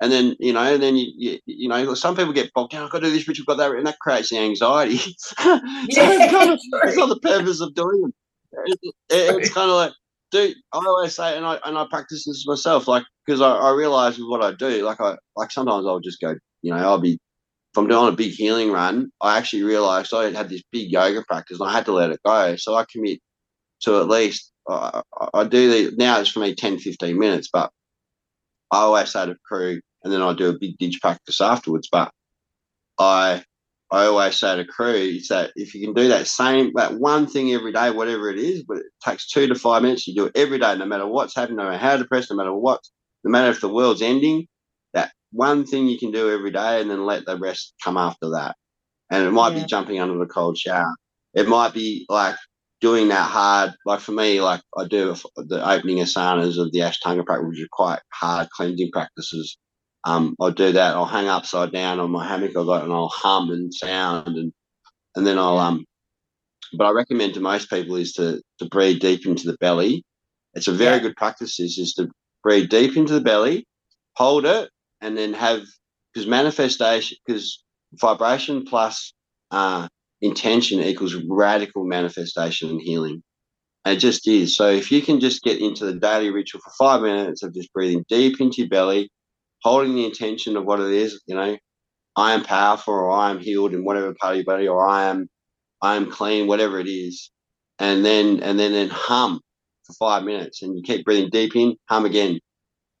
and then you know, and then you, you, you know, some people get bogged down. I've got to do this, Richard, got that, and that creates the anxiety. so yeah, it's, kind of, it's not the purpose of doing it. it, it's kind of like, dude. I always say, and I and I practice this myself, like because I, I realize with what I do, like I like sometimes I'll just go, you know, I'll be if I'm doing a big healing run, I actually realized I had this big yoga practice and I had to let it go. So I commit to at least, uh, I do the, now it's for me 10, 15 minutes, but I always say to crew, and then I do a big didge practice afterwards. But I I always say to crew is that if you can do that same that one thing every day, whatever it is, but it takes two to five minutes, you do it every day, no matter what's happening, no matter how depressed, no matter what, no matter if the world's ending, that one thing you can do every day and then let the rest come after that. And it might yeah. be jumping under the cold shower. It might be like doing that hard. Like for me, like I do the opening asanas of the Ashtanga practice, which are quite hard cleansing practices um, I'll do that. I'll hang upside down on my hammock. I got and I'll hum and sound and and then I'll um. But I recommend to most people is to to breathe deep into the belly. It's a very yeah. good practice. Is is to breathe deep into the belly, hold it, and then have because manifestation because vibration plus uh, intention equals radical manifestation and healing. And it just is. So if you can just get into the daily ritual for five minutes of just breathing deep into your belly, holding the intention of what it is, you know, I am powerful or I am healed in whatever part of your body or I am I am clean, whatever it is. And then and then then hum for five minutes and you keep breathing deep in, hum again.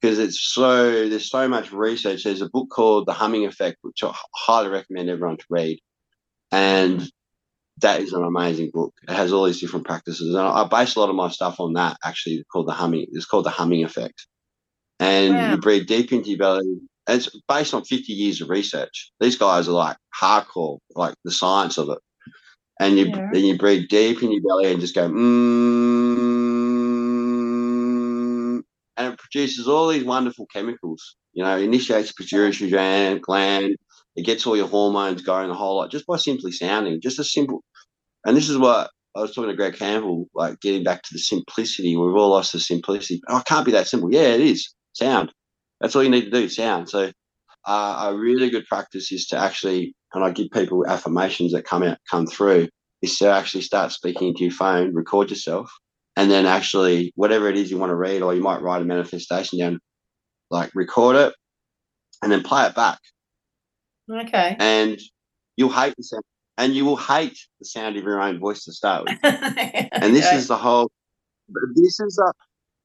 Because it's so there's so much research. There's a book called The Humming Effect, which I highly recommend everyone to read. And that is an amazing book. It has all these different practices. And I base a lot of my stuff on that actually called the humming. It's called the humming effect and wow. you breathe deep into your belly. It's based on 50 years of research. These guys are like hardcore, like the science of it. And you yeah. then you breathe deep in your belly and just go, mm, and it produces all these wonderful chemicals. You know, initiates pituitary gland, gland. It gets all your hormones going, the whole lot, just by simply sounding. Just a simple, And this is what I was talking to Greg Campbell, like getting back to the simplicity. We've all lost the simplicity. Oh, it can't be that simple. Yeah, it is. Sound. That's all you need to do. Sound. So, uh, a really good practice is to actually, and I give people affirmations that come out, come through, is to actually start speaking into your phone, record yourself, and then actually whatever it is you want to read, or you might write a manifestation down, like record it, and then play it back. Okay. And you'll hate the sound, and you will hate the sound of your own voice to start with. and this is the whole. This is a.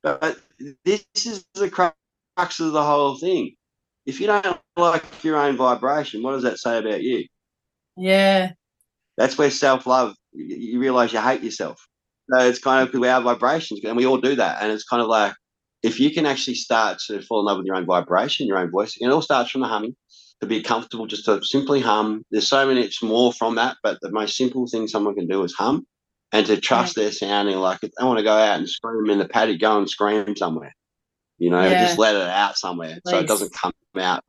But this is the crux of the whole thing. If you don't like your own vibration, what does that say about you? Yeah. That's where self love. You, realize you hate yourself. So it's kind of our vibrations, and we all do that. And it's kind of like if you can actually start to fall in love with your own vibration, your own voice, and it all starts from the humming. To be comfortable, just to simply hum. There's so many it's more from that, but the most simple thing someone can do is hum, and to trust their sounding. Like if they want to go out and scream in the paddock, go and scream somewhere. You know, Yeah. just let it out somewhere so it doesn't come out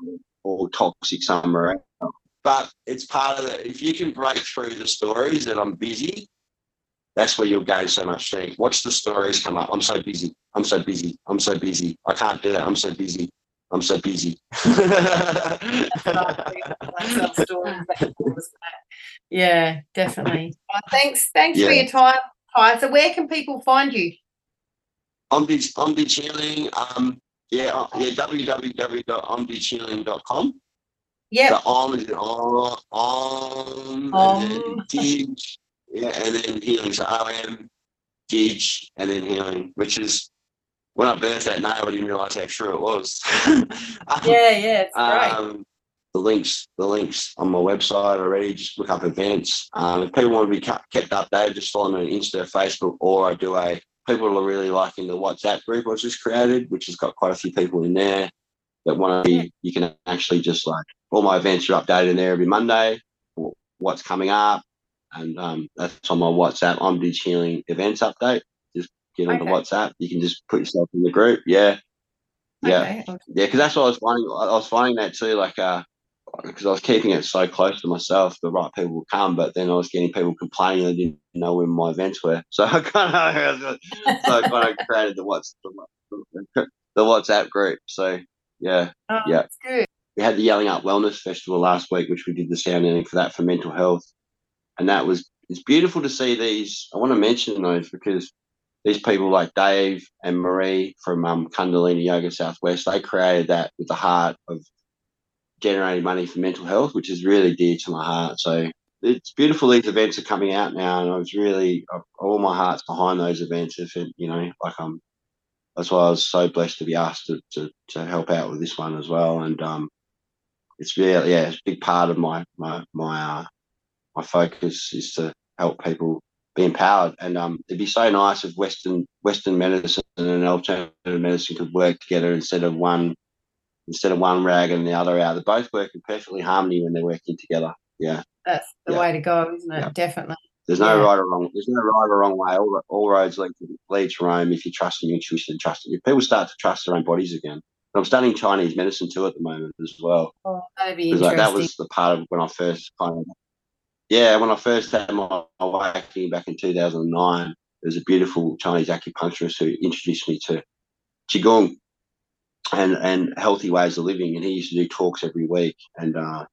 all toxic somewhere else. But it's part of the. If you can break through the stories that I'm busy, that's where you'll gain so much strength. Watch the stories come up. I'm so busy. I'm so busy. I'm so busy. I can't do that. I'm so busy. I'm so busy. Yeah, definitely. Oh, thanks, thanks for your time, Ty. So, where can people find you? Omdi Om Didge Healing. Um, yeah, uh, yeah. www.omdidgehealing.com. Yep. The om is on, om, Om. and then didge, yeah, and then healing. So O M, dig, and then healing, which is when I birthed that name, I didn't realize how true it was. Um, Yeah, yeah, it's great. Um, the links, the links on my website already. Just look up events. Um, if people want to be kept updated, just follow me on Insta, Facebook, or I do a. People are really liking the WhatsApp group I just created, which has got quite a few people in there that want to be. You can actually just like all my events are updated in there every Monday. What's coming up, and um, that's on my WhatsApp. Om Didge Healing events update. Just get onto Okay. WhatsApp. You can just put yourself in the group. Yeah, yeah. Okay. Yeah, because that's what I was finding. I was finding that too, like, uh, because I was keeping it so close to myself, the right people would come, but then I was getting people complaining they didn't know when my events were. So I kind of, so I kind of created the what's the, WhatsApp group. So yeah, Oh, yeah. Good. we had the Yallingup Wellness Festival last week, which we did the sound editing for that for mental health, and that was it's beautiful to see these. I want to mention those because these people like Dave and Marie from um, Kundalini Yoga Southwest, they created that with the heart of generating money for mental health, which is really dear to my heart. So it's beautiful. These events are coming out now, and I was really all my heart's behind those events. If it, you know, like I'm, that's why I was so blessed to be asked to to, to help out with this one as well. And um, it's really yeah, it's a big part of my my my uh, my focus is to help people be empowered. And um, it'd be so nice if Western Western medicine and alternative medicine could work together instead of one instead of one rag and the other out. They both work in perfectly harmony when they're working together. Yeah. That's the Yeah. way to go, isn't it? Yeah. Definitely. There's no Yeah. right or wrong. There's no right or wrong way. All, all roads lead to, lead to Rome if you trust in your intuition and trust if people start to trust their own bodies again. I'm studying Chinese medicine too at the moment as well. Oh, that'd be interesting. like that was the part of when I first kind of yeah, when I first had my awakening back in 2009, there was a beautiful Chinese acupuncturist who introduced me to qigong and and healthy ways of living, and he used to do talks every week. And uh,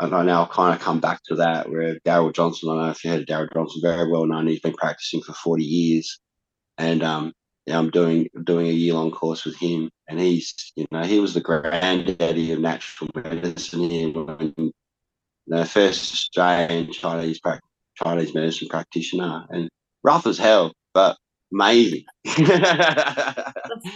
I now kind of come back to that. Where Daryl Johnson, I don't know if you heard of Daryl Johnson, very well known. He's been practicing for 40 years, and um, yeah, I'm doing doing a year long course with him, and he's you know he was the granddaddy of natural medicine here when the first Australian Chinese Chinese medicine practitioner, and rough as hell, but amazing.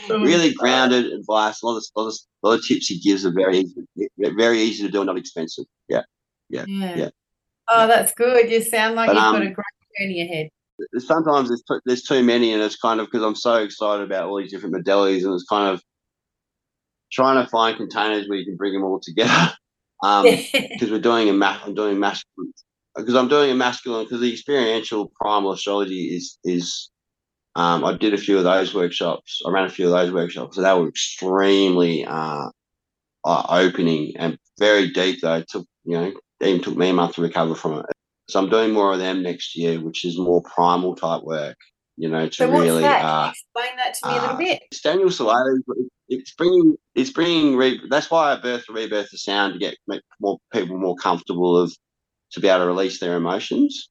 really grounded advice. A lot of, a lot of, a lot of tips he gives are very easy, very easy to do and not expensive. Yeah. Yeah. yeah. Oh, that's good. You sound like But, you've um, got a great journey ahead. Sometimes there's too, there's too many, and it's kind of because I'm so excited about all these different modalities, and it's kind of trying to find containers where you can bring them all together. Um, because we're doing a math, I'm doing masculine because I'm doing a masculine because the experiential primal astrology is is um, I did a few of those workshops. I ran a few of those workshops, so they were extremely uh, opening and very deep. Though it took you know even took me a month to recover from it. so I'm doing more of them next year, which is more primal type work. You know, to So really uh, explain that to me a uh, little bit? it's Daniel Salado. It's bringing, it's bringing. Re, that's why I birthed the rebirth of sound to get make more people more comfortable of to be able to release their emotions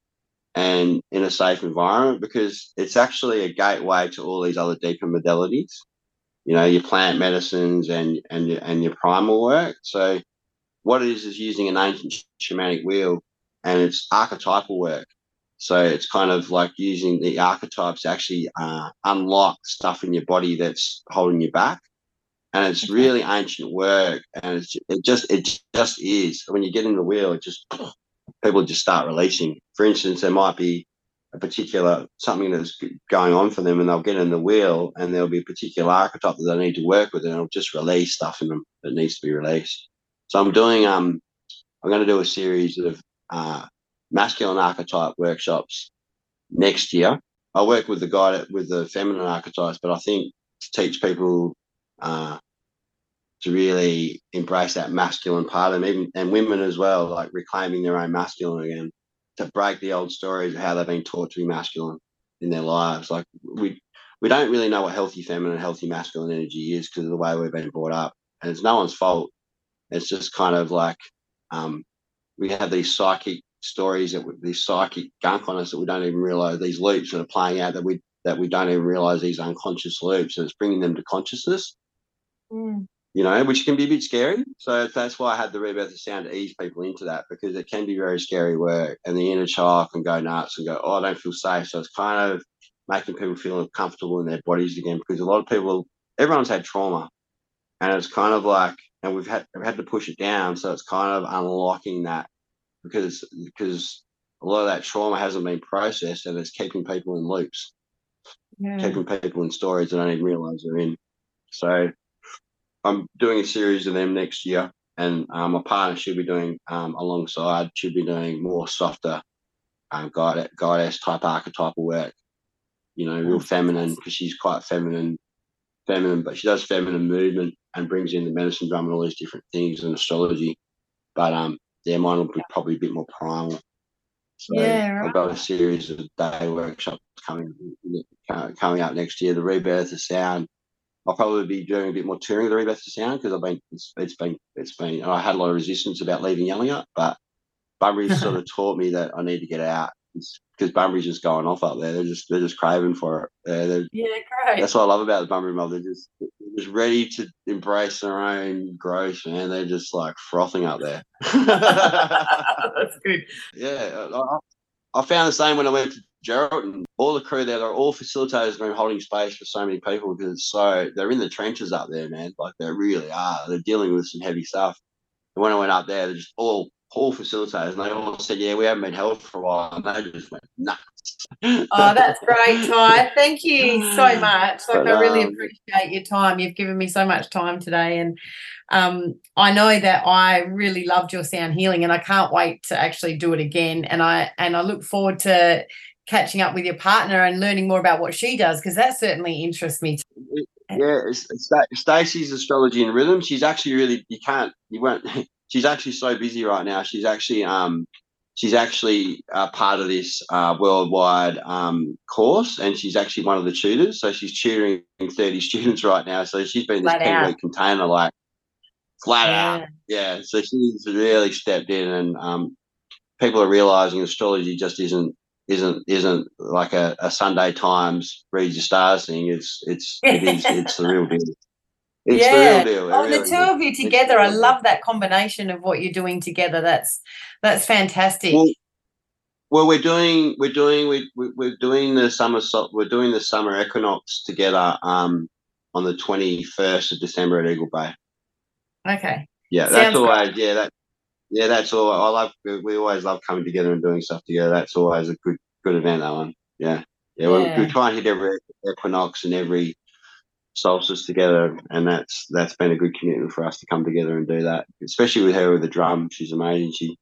and in a safe environment because it's actually a gateway to all these other deeper modalities. You know, your plant medicines and and your, and your primal work. So, what it is is using an ancient shamanic wheel, and it's archetypal work. So it's kind of like using the archetypes to actually uh, unlock stuff in your body that's holding you back. And it's really ancient work, and it's, it just it just is. When you get in the wheel, it just people just start releasing. For instance, there might be a particular something that's going on for them, and they'll get in the wheel, and there'll be a particular archetype that they need to work with, and it'll just release stuff in them that needs to be released. So I'm doing um I'm going to do a series of uh, masculine archetype workshops next year. I work with the guy with the feminine archetypes, but I think to teach people uh, to really embrace that masculine part of them, even and women as well, like reclaiming their own masculine again, to break the old stories of how they've been taught to be masculine in their lives. Like we we don't really know what healthy feminine healthy masculine energy is because of the way we've been brought up, and it's no one's fault. It's just kind of like um, we have these psychic stories that we, these psychic gunk on us that we don't even realize these loops that are playing out that we that we don't even realize these unconscious loops and it's bringing them to consciousness Mm. You know which can be a bit scary so that's why i had the rebirth of sound to ease people into that because it can be very scary work and the inner child can go nuts and go oh i don't feel safe so it's kind of making people feel comfortable in their bodies again because a lot of people everyone's had trauma and it's kind of like and we've had we've had to push it down so it's kind of unlocking that because because a lot of that trauma hasn't been processed and it's keeping people in loops, Yeah. keeping people in stories they don't even realize they're in. So I'm doing a series of them next year, and um, my partner should be doing um, alongside. Should be doing more softer, um, guide goddess type archetypal work. You know, real feminine because she's quite feminine, feminine, but she does feminine movement and brings in the medicine drum and all these different things and astrology. But um, yeah, mine will be probably a bit more primal. So Yeah, I've got a series of day workshops coming coming up next year. The rebirth of sound. I'll probably be doing a bit more touring of the rebirth of sound because I've been it's, it's been it's been I had a lot of resistance about leaving Yallingup, but Bunbury's sort of taught me that I need to get out because Bunbury's just going off up there. They're just they're just craving for it. Yeah, great. that's what I love about the Bunbury mob. They're just they're just ready to embrace their own growth, man. They're just like frothing up there. That's good. yeah, I, I found the same when I went to Geraldton. All the crew there, they're all facilitators been holding space for so many people because it's so they're in the trenches up there, man. Like they really are. They're dealing with some heavy stuff. And when I went up there, they're just all all facilitators, and they all said, "Yeah, we haven't been held for a while," and they just went nuts. Oh, that's great, Ty. Thank you so much. Like, But, I really um, appreciate your time. You've given me so much time today, and um, I know that I really loved your sound healing, and I can't wait to actually do it again. And I and I look forward to catching up with your partner and learning more about what she does because that certainly interests me. Too. Yeah, it's, it's Stacey's astrology and rhythm. She's actually really you can't you won't. She's actually so busy right now. She's actually um she's actually uh, part of this uh, worldwide um, course, and she's actually one of the tutors. So she's tutoring thirty students right now. So she's been this Flat out. week container like flat out. Yeah. Yeah, so she's really stepped in, and um, people are realizing astrology just isn't isn't isn't like a, a Sunday Times read your stars thing. It's it's it is it's the real deal. It's yeah. the real deal. Oh, the two of you together, I love that combination of what you're doing together. That's that's fantastic. Well, well, we're doing we're doing we, we we're doing the summer we're doing the summer equinox together um on the twenty first of December at Eagle Bay. okay. Yeah, Sounds that's always yeah that yeah that's all I love. We always love coming together and doing stuff together. That's always a good good event. That one. Yeah, yeah. Yeah. We, we try and hit every equinox and every solstice together, and that's that's been a good commitment for us to come together and do that. Especially with her with the drum, she's amazing. She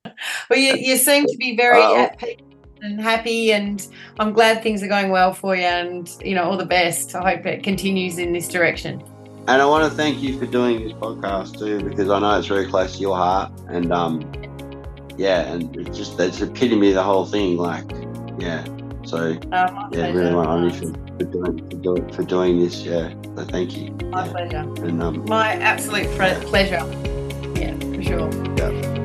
Well, you, you seem to be very Oh. at peace and happy, and I'm glad things are going well for you. And you know, all the best. I hope it continues in this direction. And I want to thank you for doing this podcast too, because I know it's very close to your heart. And um, yeah, and it's just that's epitome of the whole thing. Like, yeah. So Oh, yeah, really want on you for, for doing for doing for doing this. Yeah, so thank you. My Yeah. pleasure. And um, My absolute pre- pleasure. Yeah, for sure.